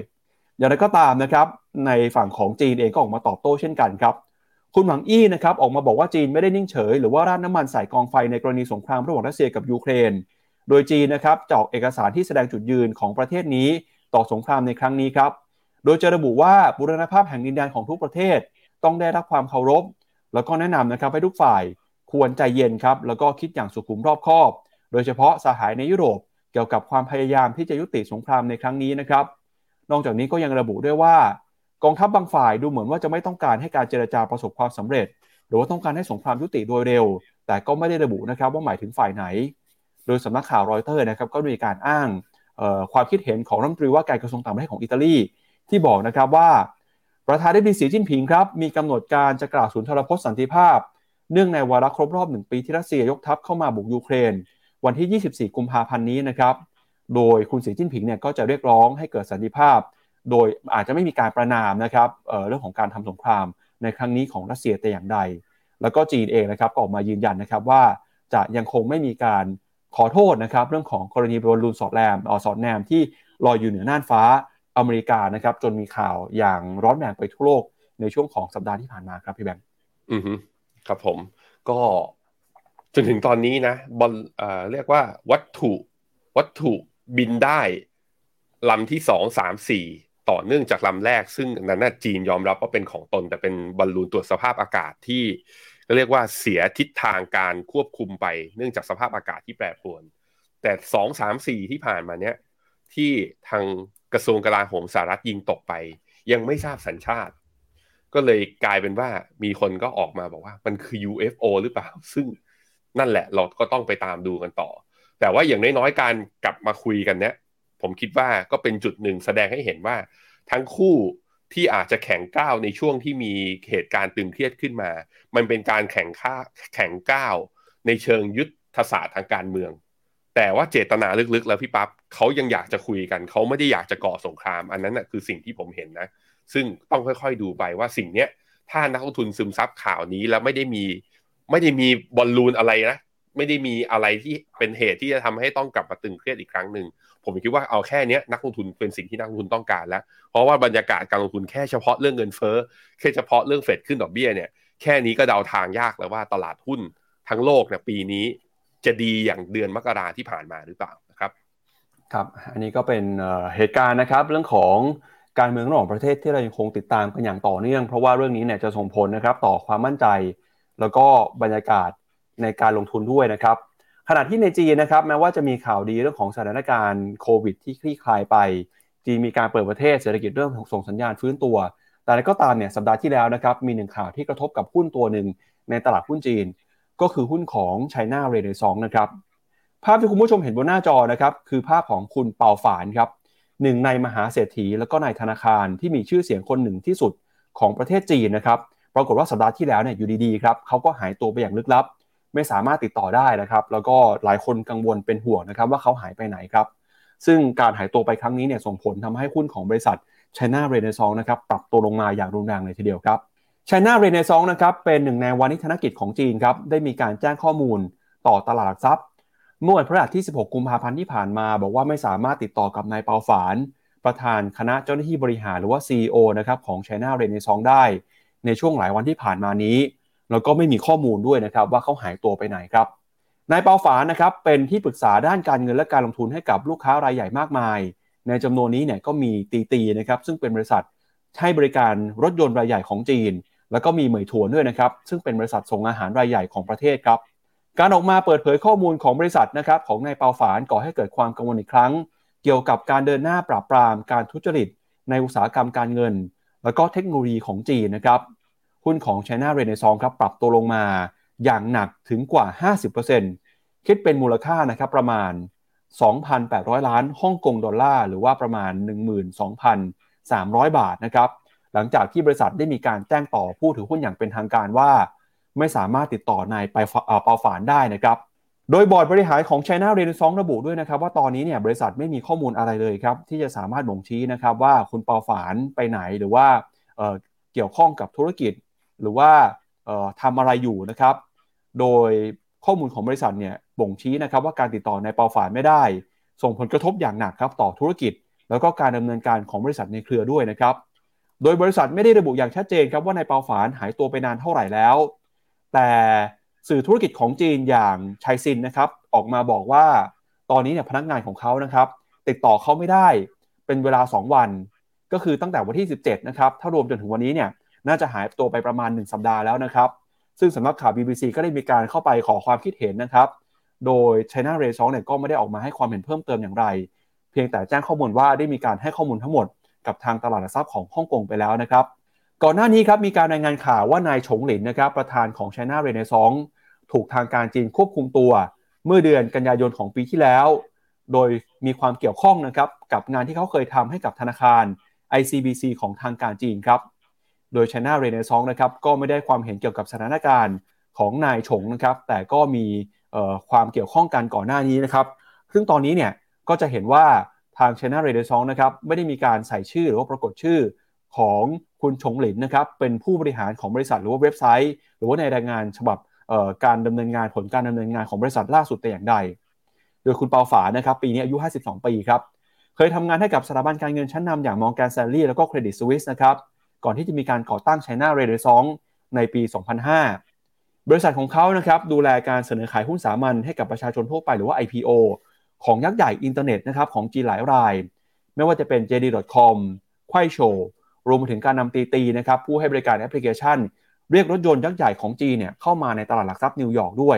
[SPEAKER 2] อย่างไรก็ตามนะครับในฝั่งของจีนเองก็ออกมาตอบโต้เช่นกันครับ คุณหวังอี้นะครับออกมาบอกว่าจีนไม่ได้นิ่งเฉย หรือว่าราดน้ำมันใส่กองไฟในกรณีสงครามระหว่างรัสเซียกับยูเครน โดยจีนนะครับจะออกเอกสารที่แสดงจุดยืนของประเทศนี้ต่อสงครามในครั้งนี้ครับ โดยจะระบุว่าบุรณภาพแห่งดินแดนของทุกประเทศ ต้องได้รับความเคารพ แล้วก็แนะนำนะครับให้ทุกฝ่ายควรใจเย็นครับแล้วก็คิดอย่างสุขุมรอบคอบ โดยเฉพาะสหายในยุโรปเกี่ยวกับความพยายามที่จะยุติสงครามในครั้งนี้นะครับ นอกจากนี้ก็ยังระบุด้วยว่า กองทัพบบางฝ่ายดูเหมือนว่าจะไม่ต้องการให้การเจรจาประสบความสำเร็จ หรือว่าต้องการให้สงครามยุติโดยเร็ว แต่ก็ไม่ได้ระบุนะครับว่าหมายถึงฝ่ายไหน โดยสำนักข่าวรอยเตอร์นะครับก็มีการอ้างความคิดเห็นของรัฐมนตรีว่าการกระทรวงต่างประเทศของอิตาลีที่บอกนะครับว่า ประธานาธิบดีสีจิ้นผิงครับมีกำหนดการจะกล่าวสุนทรพจน์สันติภาพ เนื่องในวาระครบรอบหนึ่งปีที่รัสเซียยกทัพเข้ามาบุกยูเครน วันที่ 24 กุมภาพันธ์นี้นะครับโดยคุณสีจิ้นผิงเนี่ยก็จะเรียกร้องให้เกิดสันติภาพ โดยอาจจะไม่มีการประณามนะครับเรื่องของการทำสงครามในครั้งนี้ของรัสเซียแต่อย่างใด แล้วก็จีนเองนะครับก็ออกมายืนยันนะครับว่าจะยังคงไม่มีการขอโทษนะครับเรื่องของกรณีบอลลูนสอดแนมอสอดแนมที่ลอยอยู่เหนือน่านฟ้าอเมริกานะครับจนมีข่าวอย่างร้อนแรงไปทั่วโลกในช่วงของสัปดาห์ที่ผ่านมาครับพี่แบงค์
[SPEAKER 3] อือฮึครับผมก็จนถึงตอนนี้นะบอลเอ่อเรียกว่าวัตถุวัตถุบินได้ลำที่สองสามสี่ ต่อเนื่องจากลำแรก ซึ่งนั้นนะจีนยอมรับว่าเป็นของตน แต่เป็นบอลลูนตรวจสภาพอากาศที่เรียกว่าเสียทิศทางการควบคุมไป เนื่องจากสภาพอากาศที่แปรปรวน แต่สองสามสี่ที่ผ่านมาเนี้ยที่ทางกระทรวงกลาโหมสหรัฐยิงตกไป ยังไม่ทราบสัญชาติ ก็เลยกลายเป็นว่ามีคนก็ออกมาบอกว่ามันคือ UFO หรือเปล่า ซึ่งนั่นแหละเราก็ต้องไปตามดูกันต่อ แต่ว่าอย่างน้อยๆการกลับมาคุยกันเนี้ย ผมคิดว่าก็เป็นจุดหนึ่งแสดงให้เห็นว่า ทั้งคู่ที่อาจจะแข่งก้าวในช่วงที่มีเหตุการณ์ตึงเครียดขึ้นมา มันเป็นการแข่งข้าแข่งก้าวในเชิงยุทธศาสตร์ทางการเมือง แต่ว่าเจตนาลึกๆ แล้วพี่ปับ๊บเขายังอยากจะคุยกัน เขาไม่ได้อยากจะก่อสงคราม อันนั้นนะคือสิ่งที่ผมเห็นนะ ซึ่งต้องค่อยๆดูไปว่าสิ่งเนี้ยถ้านักลงทุนซึมซับข่าวนี้แล้วไม่ได้มี ไม่ได้มีบอลลูนอะไรนะ ไม่ได้มีอะไรที่เป็นเหตุที่จะทำให้ต้องกลับมาตึงเครียดอีกครั้งหนึ่งผมคิดว่าเอาแค่นี้นักลงทุนเป็นสิ่งที่นักลงทุนต้องการแล้ว เพราะว่าบรรยากาศการลงทุนแค่เฉพาะเรื่องเงินเฟ้อแค่เฉพาะเรื่องเฟดขึ้นดอกเบี้ยเนี่ยแค่นี้ก็เดาทางยากแล้วว่าตลาดหุ้นทั้งโลกเนี่ยปีนี้จะดีอย่างเดือนมกราที่ผ่านมาหรือเปล่านะครับ
[SPEAKER 2] ครับ อันนี้ก็เป็นเหตุการณ์นะครับเรื่องของการเมืองระหว่างประเทศที่เรายังคงติดตามกันอย่างต่อเนื่อง เพราะว่าเรื่องนี้เนี่ยจะส่งผลนะครับต่อความมั่นใจ แล้วก็บรรยากาศ ในการลงทุนด้วยนะครับขณะที่ในจีนนะครับแม้ว่าจะมีข่าวดีเรื่องของสถานการณ์โควิด ที่คลี่คลายไปจีนมีการเปิดประเทศเศรษฐกิจเริ่มส่งสัญญาณฟื้นตัว แต่ก็ตามเนี่ยสัปดาห์ที่แล้วนะครับมีหนึ่งข่าวที่กระทบกับหุ้นตัวหนึ่งในตลาดหุ้นจีน ก็คือหุ้นของ China r e n a i s s a n c นะครับภาพที่คุณผู้ชมเห็นบนหน้าจอนะครับคือภาพของคุณเปาฝานครับหนึ่งในมหาเศรษฐี แล้วก็นายธนาคารที่มีชื่อเสียงคนหนึ่งที่สุดของประเทศจีนนะครับปรากฏว่าสัปดาห์ที่แล้วเนี่ยอยู่ดีๆครับเขาก็หายตัวไปอย่างลึกลับ ไม่สามารถติดต่อได้นะครับ แล้วก็หลายคนกังวลเป็นห่วงนะครับว่าเขาหายไปไหนครับ ซึ่งการหายตัวไปครั้งนี้เนี่ยส่งผลทำให้หุ้นของบริษัท China r e n a i s s a n c e นะครับปรับตัวลงมาอย่างรุนแรงเลยทีเดียวครับ China r e n a i s s a n c e นะครับเป็นหนึ่งในวานิธนกิจของจีนครับได้มีการแจ้งข้อมูลต่อตลาดหลักทรัพย์ เมื่อวันพฤหัสที่ 16 กุมภาพันธ์ที่ผ่านมา บอกว่าไม่สามารถติดต่อกับนายเปาฝาน ประธานคณะเจ้าหน้าที่บริหารหรือว่า CEO นะครับของ China r e n a i s s a n c e ได้ ในช่วงหลายวันที่ผ่านมานี้ แล้วก็ไม่มีข้อมูลด้วยนะครับว่าเขาหายตัวไปไหนครับนายเปาฝานะครับเป็นที่ปรึกษาด้านการเงินและการลงทุนให้กับลูกค้ารายใหญ่มากมาย ในจำนวนนี้เนี่ยก็มีตีตีนะครับซึ่งเป็นบริษัทให้บริการรถยนต์รายใหญ่ของจีน แล้วก็มีเหมยถวนด้วยนะครับซึ่งเป็นบริษัทส่งอาหารรายใหญ่ของประเทศครับการออกมาเปิดเผยข้อมูลของบริษัทนะครับของนายเปาฝานก่อให้เกิดความกังวลอีกครั้ง เกี่ยวกับการเดินหน้าปราบปรามการทุจริต ในอุตสาหกรรมการเงิน แล้วก็เทคโนโลยีของจีนนะครับ หุ้นของ China r e n a i s s a n c e ครับปรับตัวลงมาอย่างหนักถึงกว่า 50%คิดเป็นมูลค่านะครับประมาณ 2,800 ล้านฮ่องกงดอลลาร์ หรือว่าประมาณ 12,300 บาทนะครับหลังจากที่บริษัทได้มีการแจ้งต่อผู้ถือหุ้นอย่างเป็นทางการว่า ไม่สามารถติดต่อนายไปเปาฝานได้นะครับโดยบอร์ดบริหารของ China r e n a i s s a n c e ระบุด้วยนะครับว่าตอนนี้เนี่ยบริษัทไม่มีข้อมูลอะไรเลยครับที่จะสามารถบ่งชี้นะครับว่าคุณเปาฝานไปไหนหรือว่าเเกี่ยวข้องกับธุรกิจ หรือว่าทำอะไรอยู่นะครับ โดยข้อมูลของบริษัทเนี่ยบ่งชี้นะครับว่าการติดต่อในเปาฝานไม่ได้ ส่งผลกระทบอย่างหนักครับต่อธุรกิจ แล้วก็การดำเนินการของบริษัทในเครือด้วยนะครับ โดยบริษัทไม่ได้ระบุอย่างชัดเจนครับว่านายเปาฝานหายตัวไปนานเท่าไหร่แล้ว แต่สื่อธุรกิจของจีนอย่างไชซินนะครับออกมาบอกว่าตอนนี้เนี่ยพนักงานของเขานะครับติดต่อเขาไม่ได้เป็นเวลา 2 วัน ก็คือตั้งแต่วันที่ 17นะครับถ้ารวมจนถึงวันนี้เนี่ย น่าจะหายตัวไปประมาณ 1 สัปดาห์แล้วนะครับ ซึ่งสำนักข่าว BBC ก็ได้มีการเข้าไปขอความคิดเห็นนะครับ โดย China r a y 2เนี่ยก็ไม่ได้ออกมาให้ความเห็นเพิ่มเติมอย่างไร เพียงแต่แจ้งข้อมูลว่าได้มีการให้ข้อมูลทั้งหมดกับทางตลาดหลักทรัพย์ของฮ่องกงไปแล้วนะครับ ก่อนหน้านี้ครับมีการรายงานข่าวว่านายฉงหลินนะครับประธานของ China r a y 2ถูกทางการจีนควบคุมตัว เมื่อเดือนกันยายนของปีที่แล้ว โดยมีความเกี่ยวข้องนะครับกับงานที่เขาเคยทำให้กับธนาคาร ICBC ของทางการจีนครับ โดย China r e n a i s s a n c e นะครับก็ไม่ได้ความเห็นเกี่ยวกับสถานการณ์ของนายฉงนะครับ แต่ก็มีความเกี่ยวข้องกันก่อนหน้านี้นะครับ ซึ่งตอนนี้เนี่ยก็จะเห็นว่าทาง China r e n a i s s a n c e นะครับไม่ได้มีการใส่ชื่อหรือว่าปรากฏชื่อของคุณฉงหลินนะครับเป็นผู้บริหารของบริษัทหรือว่าเว็บไซต์ หรือว่าในรายงานฉบับการดำเนินงานผลการดำเนินงานของบริษัทล่าสุดแต่อย่างใด โดยคุณเปาฝานะครับปีนี้อายุ 52 ปีครับเคยทำงานให้กับสถาบันการเงินชั้นนำอย่างมองแกนแซลลี่แล้วก็เครดิตสวิสนะครับ ก่อนที่จะมีการก่อตั้ง China r e n a i s s a n c e ในปี 2005 บริษัทของเขานะครับดูแลการเสนอขายหุ้นสามัญให้กับประชาชนทั่วไปหรือว่า IPO ของยักษ์ใหญ่อินเทอร์เน็ตนะครับของจีนหลายราย ไม่ว่าจะเป็น JD.com ไคว่โช่วรวมไปถึงการนำตีตีนะครับผู้ให้บริการแอปพลิเคชัน เรียกรถยนต์ยักษ์ใหญ่ของจีนเนี่ยเข้ามาในตลาดหลักทรัพย์นิวยอร์กด้วย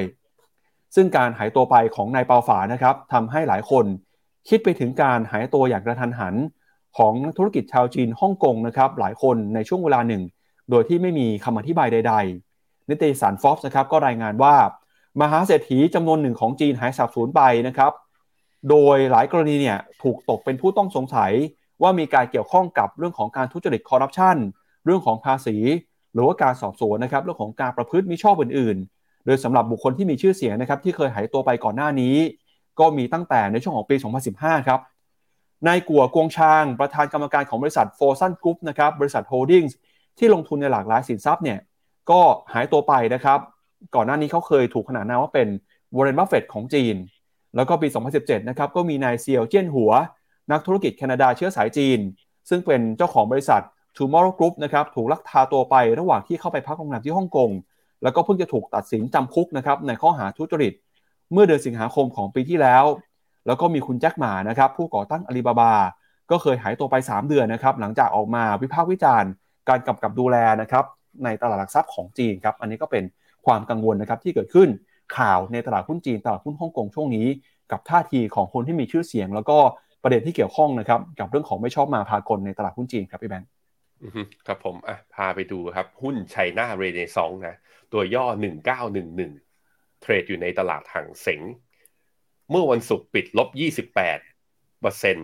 [SPEAKER 2] ซึ่งการหายตัวไปของนายเปาฝานนะครับทำให้หลายคน คิดไปถึงการหายตัวอย่างกระทันหัน ของธุรกิจชาวจีนฮ่องกงนะครับหลายคนในช่วงเวลาหนึ่ง โดยที่ไม่มีคำอธิบายใด ๆ นิตยสารฟอ b นะครับก็รายงานว่า มหาเศรษฐีจำนวนหนึ่งของจีนหายสาบสูญไปนะครับโดยหลายกรณีเนี่ยถูกตกเป็นผู้ต้องสงสัยว่ามีการเกี่ยวข้องกับเรื่องของการทุจริตคอร์รัปชันเรื่องของภาษี หรือว่าการสอบสวนนะครับเรื่องของการประพฤติมิชอบอื่นๆ โดยสำหรับบุคคลที่มีชื่อเสียงนะครับที่เคยหายตัวไปก่อนหน้านี้ ก็มีตั้งแต่ในช่วงของปี 2015 ครับ นายกัวกวงชาง ประธานกรรมการของบริษัทโฟซันกรุ๊ปนะครับบริษัท holdings ที่ลงทุนในหลากหลายสินทรัพย์เนี่ยก็หายตัวไปนะครับ ก่อนหน้านี้เขาเคยถูกขนานนามว่าเป็นวอร์เรนบัฟเฟตของจีน แล้วก็ปี 2017 นะครับก็มีนายเซียวเจี้ยนหัว นักธุรกิจแคนาดาเชื้อสายจีน ซึ่งเป็นเจ้าของบริษัท Tomorrow Group นะครับถูกลักพาตัวไประหว่างที่เข้าไปพักโรงแรมที่ฮ่องกงแล้วก็เพิ่งจะถูกตัดสินจำคุกนะครับในข้อหาทุจริต เมื่อเดือนสิงหาคมของปีที่แล้ว แล้วก็มีคุณแจ็คหม่านะครับผู้ก่อตั้งอาลีบาบา ก็เคยหายตัวไป 3 เดือนนะครับหลังจากออกมาวิพากษ์วิจารณ์ การกำกับดูแลนะครับในตลาดหลักทรัพย์ของจีนครับอันนี้ก็เป็นความกังวลนะครับที่เกิดขึ้นข่าวในตลาดหุ้นจีนตลาดหุ้นฮ่องกงช่วงนี้ กับท่าทีของคนที่มีชื่อเสียง แล้วก็ประเด็นที่เกี่ยวข้องนะครับกับเรื่องของไม่ชอบมาพากลในตลาดหุ้นจีนครับพี่แบงค์
[SPEAKER 3] ครับผมอะพาไปดูครับ หุ้นไชน่าเรเนซองนะตัวย่อ 1911 เทรดอยู่ในตลาดห่างเสง เมื่อวันศุกร์ปิดลบ 28เปอร์เซ็น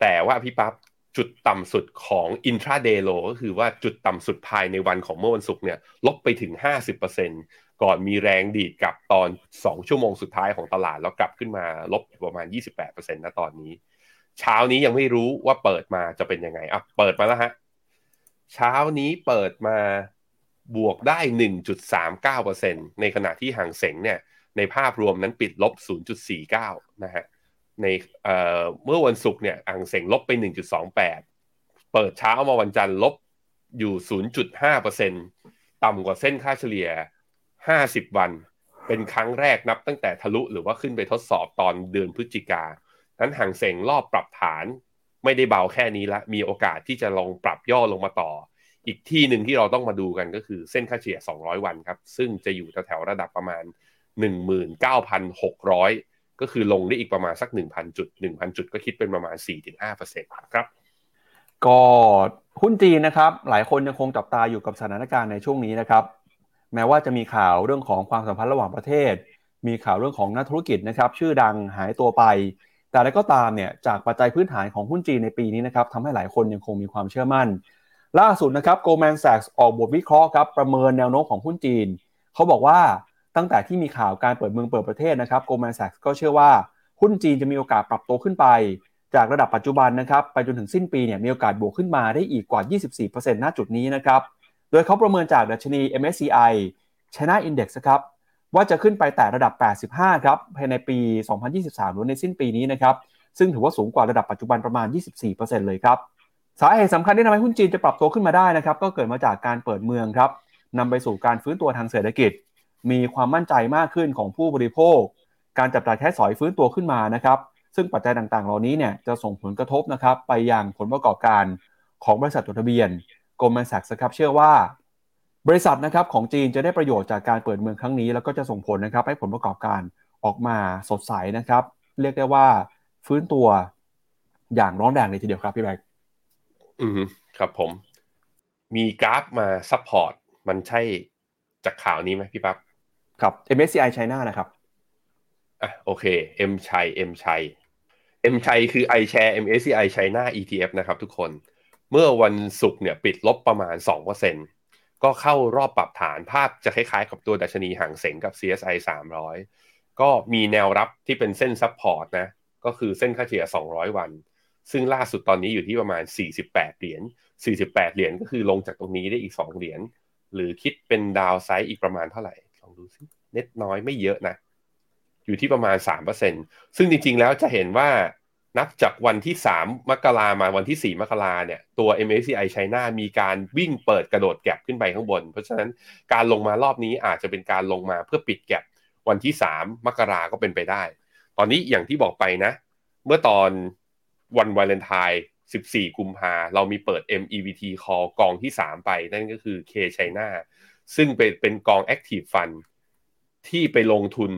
[SPEAKER 3] แต่ว่าพี่ปั๊บจุดต่ำสุดของ intraday low ก็คือว่าจุดต่ำสุดภายในวันของเมื่อวันศุกร์เนี่ยลบไปถึง 50%ก่อนมีแรงดีดกลับตอน 2 ชั่วโมงสุดท้ายของตลาด แล้วกลับขึ้นมาลบประมาณ 28%นะตอนนี้ เช้านี้ยังไม่รู้ว่าเปิดมาจะเป็นยังไงอะเปิดมาแล้วฮะ เช้านี้เปิดมาบวกได้ 1.39%ในขณะที่ห่างเสงเนี่ย ในภาพรวมนั้นปิดลบ 0.49 นะฮะในเอ่อเมื่อวันศุกร์เนี่ยอ่างเสงลบไป 1.28 เปิดเช้ามาวันจันทร์ลบอยู่ 0.5%ต่ำกว่าเส้นค่าเฉลี่ย 50 วัน เป็นครั้งแรกนับตั้งแต่ทะลุหรือว่าขึ้นไปทดสอบตอนเดือนพฤศจิกานั้นห่างเสงรอบปรับฐานไม่ได้เบาแค่นี้ละ มีโอกาสที่จะลองปรับย่อลงมาต่อ อีกที่หนึ่งที่เราต้องมาดูกันก็คือเส้นค่าเฉลี่ย 200 วันครับ ซึ่งจะอยู่แถวๆระดับประมาณ 19,600 ก็คือลงได้อีกประมาณสัก 1,000 จุด 1,000 จุดก็คิดเป็นประมาณ 4-5%ครับ
[SPEAKER 2] ก็หุ้นจีนนะครับ หลายคนยังคงจับตาอยู่กับสถานการณ์ในช่วงนี้นะครับ แม้ว่าจะมีข่าวเรื่องของความสัมพันธ์ระหว่างประเทศ มีข่าวเรื่องของนักธุรกิจนะครับ ชื่อดังหายตัวไป แต่อะไรก็ตามเนี่ยจากปัจจัยพื้นฐานของหุ้นจีนในปีนี้นะครับทำให้หลายคนยังคงมีความเชื่อมั่น ล่าสุดนะครับ Goldman Sachs ออกบทวิเคราะห์ครับประเมินแนวโน้มของหุ้นจีน เขาบอกว่า ตั้งแต่ที่มีข่าวการเปิดเมืองเปิดประเทศนะครับ Goldman Sachs ก็เชื่อว่าหุ้นจีนจะมีโอกาสปรับตัวขึ้นไป จากระดับปัจจุบันนะครับไปจนถึงสิ้นปีเนี่ยมีโอกาสบวกขึ้นมาได้อีกกว่า 24%ณจุดนี้นะครับโดยเขาประเมินจากดัชนี MSCI China Index ครับว่าจะขึ้นไปแต่ระดับ 85 ครับภายในปี 2023 หรือในสิ้นปีนี้นะครับ ซึ่งถือว่าสูงกว่าระดับปัจจุบันประมาณ 24%เลยครับ สาเหตุสำคัญที่ทำให้หุ้นจีนจะปรับตัวขึ้นมาได้นะครับ ก็เกิดมาจากการเปิดเมืองครับนำไปสู่การฟื้นตัวทางเศรษฐกิจ มีความมั่นใจมากขึ้นของผู้บริโภค การจับจ่ายใช้สอยฟื้นตัวขึ้นมานะครับซึ่งปัจจัยต่างๆ เหล่านี้เนี่ยจะส่งผลกระทบนะครับไปยังผลประกอบการของบริษัทจดทะเบียน Goldman Sachs ครับเชื่อว่า บริษัทนะครับของจีนจะได้ประโยชน์จากการเปิดเมืองครั้งนี้ แล้วก็จะส่งผลนะครับให้ผลประกอบการออกมาสดใสนะครับ เรียกได้ว่าฟื้นตัวอย่างร้อนแรงเลยทีเดียวครับพี่แบงค์
[SPEAKER 3] อืมครับผม มีกราฟมา support มันใช่จากข่าวนี้ไหมพี่ปั๊บ
[SPEAKER 2] ครับ MSCI China นะครับ
[SPEAKER 3] อะโอเค MCHI MCHI MCHI คือ iShare MSCI China ETF นะครับทุกคน เมื่อวันศุกร์เนี่ยปิดลบประมาณ 2%ก็เข้ารอบปรับฐานภาพจะคล้ายๆ กับตัวดัชนีฮั่งเส็งกับ CSI 300 ก็มีแนวรับที่เป็นเส้น support นะ ก็คือเส้นค่าเฉลี่ย 200 วัน ซึ่งล่าสุดตอนนี้อยู่ที่ประมาณ 48 เหรียญ 48 เหรียญก็คือลงจากตรงนี้ได้อีก 2 เหรียญ หรือคิดเป็นดาวไซด์อีกประมาณเท่าไหร่ องดูซิเน็ตน้อยไม่เยอะนะ อยู่ที่ประมาณ3%ซึ่งจริง ๆ แล้วจะเห็นว่านับจากวันที่3มมกรามาวันที่4มกราเนี่ย ตัว MSCI China มีการวิ่งเปิดกระโดดแก็บขึ้นไปข้างบน เพราะฉะนั้นการลงมารอบนี้อาจจะเป็นการลงมาเพื่อปิดแก็บวันที่3มกราก็เป็นไปได้ ตอนนี้อย่างที่บอกไปนะ เมื่อตอนวันวาเลนไทน์14 กุมภาเรามีเปิด MEVT call กองที่ 3 ไป นั่นก็คือ K China ซึ่งเป็นเป็นกอง Active Fund ที่ไปลงทุน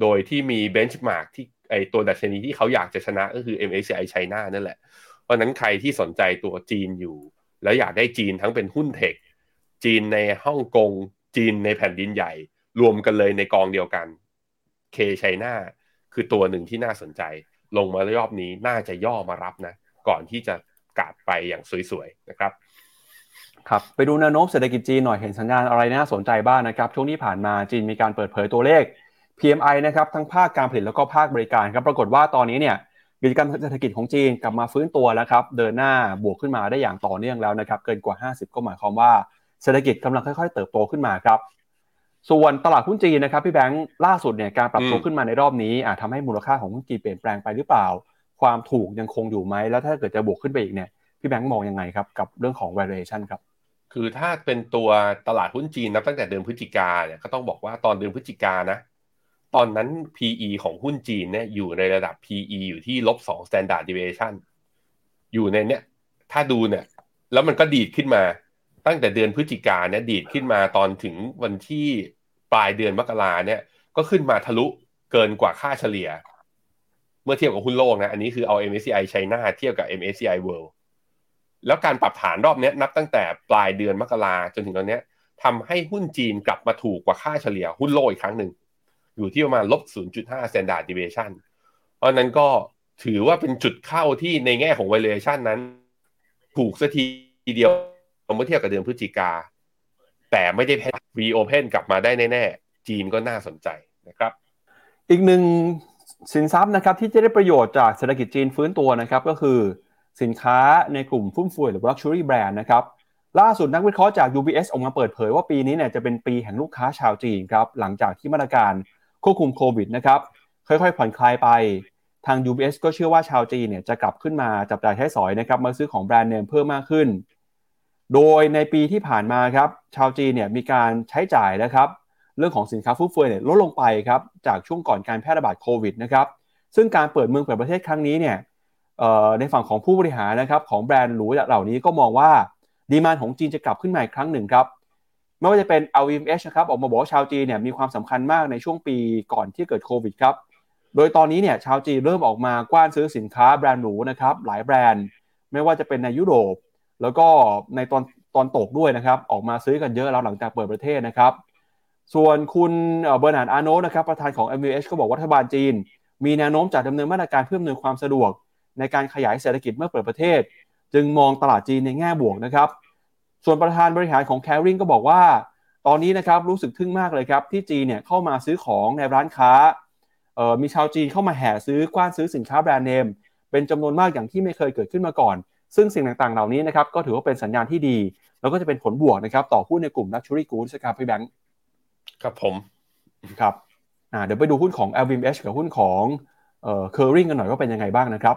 [SPEAKER 3] โดยที่มี benchmark ที่ไอตัวดัชนีที่เขาอยากจะชนะก็คือ MSCI China นั่นแหละ เพราะนั้นใครที่สนใจตัวจีนอยู่ แล้วอยากได้จีนทั้งเป็นหุ้นเทค จีนในฮ่องกง จีนในแผ่นดินใหญ่ รวมกันเลยในกองเดียวกัน K China คือตัวหนึ่งที่น่าสนใจ ลงมารอบนี้น่าจะย่อมารับนะ ก่อนที่จะกาดไปอย่างสวยๆนะครับ
[SPEAKER 2] ครับไปดูแนวโน้มเศรษฐกิจจีนหน่อยเห็นสัญญาณอะไรน่าสนใจบ้างนะครับ ช่วงที่ผ่านมาจีนมีการเปิดเผยตัวเลข PMI นะครับทั้งภาคการผลิตแล้วก็ภาคบริการครับปรากฏว่าตอนนี้เนี่ยกิจการมเศรษฐกิจของจีนกลับมาฟื้นตัวแล้วครับเดินหน้าบวกขึ้นมาได้อย่างต่อเนื่องแล้วนะครับเกินกว่า 50 ก็หมายความว่าเศรษฐกิจกำลังค่อย ๆ เติบโตขึ้นมาครับส่วนตลาดหุ้นจีนนะครับพี่แบงค์ล่าสุดเนี่ยการปรับตัวขึ้นมาในรอบนี้อาจทำให้มูลค่าของหุ้นจีนเปลี่ยนแปลงไปหรือเปล่า ความถูกยังคงอยู่ไหมแล้วถ้าเกิดจะบวกขึ้นไปอีกเนี่ยพี่แบงค์มองยังไงครับกับเรื่องของ valuation ครับ
[SPEAKER 3] คือถ้าเป็นตัวตลาดหุ้นจีนนับตั้งแต่เดือนพฤศจิกาเนี่ยก็ต้องบอกว่าตอนเดือนพฤศจิกานะ ตอนนั้น PE ของหุ้นจีนเนี่ยอยู่ในระดับ PE อยู่ที่ลบสอง standard deviation อยู่ในเนี้ยถ้าดูเนี่ย แล้วมันก็ดีดขึ้นมาตั้งแต่เดือนพฤศจิกาเนี่ยดีดขึ้นมาตอนถึงวันที่ปลายเดือนมกราเนี่ย ก็ขึ้นมาทะลุเกินกว่าค่าเฉลี่ย เมื่อเทียบกับหุ้นโลกนะ อันนี้คือเอา MSCI China เทียบกับ MSCI World แล้วการปรับฐานรอบนี้นับตั้งแต่ปลายเดือนมกราจนถึงตอนนี้ทำให้หุ้นจีนกลับมาถูกกว่าค่าเฉลี่ยหุ้นโลกอีกครั้งหนึ่ง อยู่ที่ประมาณลบ 0.5 standard deviation เพราะนั้นก็ถือว่าเป็นจุดเข้าที่ในแง่ของ valuation นั้น ถูกสัทีเดียวเมื่อเทียบกับเดือนพฤศจิกา แต่ไม่ได้แ reopen กลับมาได้แน่ๆ จีนก็น่าสนใจนะครับ
[SPEAKER 2] อีกหนึ่งสินทรัพย์นะครับที่จะได้ประโยชน์จากเศรษฐกิจจีนฟื้นตัวนะครับก็คือ สินค้าในกลุ่มฟุ่มเฟือยหรือ luxury brand นะครับล่าสุดนักวิเคราะห์จาก UBS ออกมาเปิดเผยว่าปีนี้เนี่ยจะเป็นปีแห่งลูกค้าชาวจีนครับหลังจากที่มาตรการควบคุมโควิดนะครับค่อยๆ ผ่อนคลายไปทาง UBS ก็เชื่อว่าชาวจีนเนี่ยจะกลับขึ้นมาจับจ่ายใช้สอยนะครับมาซื้อของแบรนด์เนมเพิ่มมากขึ้น โดยในปีที่ผ่านมาครับชาวจีนเนี่ยมีการใช้จ่ายนะครับเรื่องของสินค้าฟุ่มเฟือยเนี่ยลดลงไปครับจากช่วงก่อนการแพร่ระบาดโควิดนะครับซึ่งการเปิดเมืองเปิดประเทศครั้งนี้เนี่ย ในฝั่งของผู้บริหารนะครับของแบรนด์หรูเหล่านี้ก็มองว่าดีมานของจีนจะกลับขึ้นมาอีกครั้งหนึ่งครับไม่ว่าจะเป็น LVMH นะครับออกมาบอกว่าชาวจีนเนี่ยมีความสำคัญมากในช่วงปีก่อนที่เกิดโควิดครับโดยตอนนี้เนี่ยชาวจีนเริ่มออกมากว้านซื้อสินค้าแบรนด์หรูนะครับหลายแบรนด์ ไม่ว่าจะเป็นในยุโรป แล้วก็ในตะวันตกด้วยนะครับออกมาซื้อกันเยอะแล้วหลังจากเปิดประเทศนะครับส่วนคุณเบอร์นาร์ดอาร์โนลต์นะครับประธานของ LVMH ก็บอกว่ารัฐบาลจีน มีแนวโน้มจะดำเนินมาตรการเพื่ออำนวยความสะดวก ในการขยายเศรษฐกิจเมื่อเปิดประเทศ จึงมองตลาดจีนในแง่บวกนะครับ ส่วนประธานบริหารของ Caring ก็บอกว่า ตอนนี้นะครับรู้สึกทึ่งมากเลยครับ ที่จีนเนี่ยเข้ามาซื้อของในร้านค้ามีชาวจีนเข้ามาแห่ซื้อกว้านซื้อสินค้าแบรนด์เนมเป็นจำนวนมากอย่างที่ไม่เคยเกิดขึ้นมาก่อน ซึ่งสิ่งต่างๆเหล่านี้นะครับก็ถือว่าเป็นสัญญาณที่ดี แล้วก็จะเป็นผลบวกนะครับต่อหุ้นในกลุ่ม Luxury Goods ครับพี่แบงค์
[SPEAKER 3] ครับผม
[SPEAKER 2] ครับเดี๋ยวไปดูหุ้นของ LVMH กับหุ้นของเอ่อ Caring กันหน่อยว่าเป็นยังไงบ้างนะครับ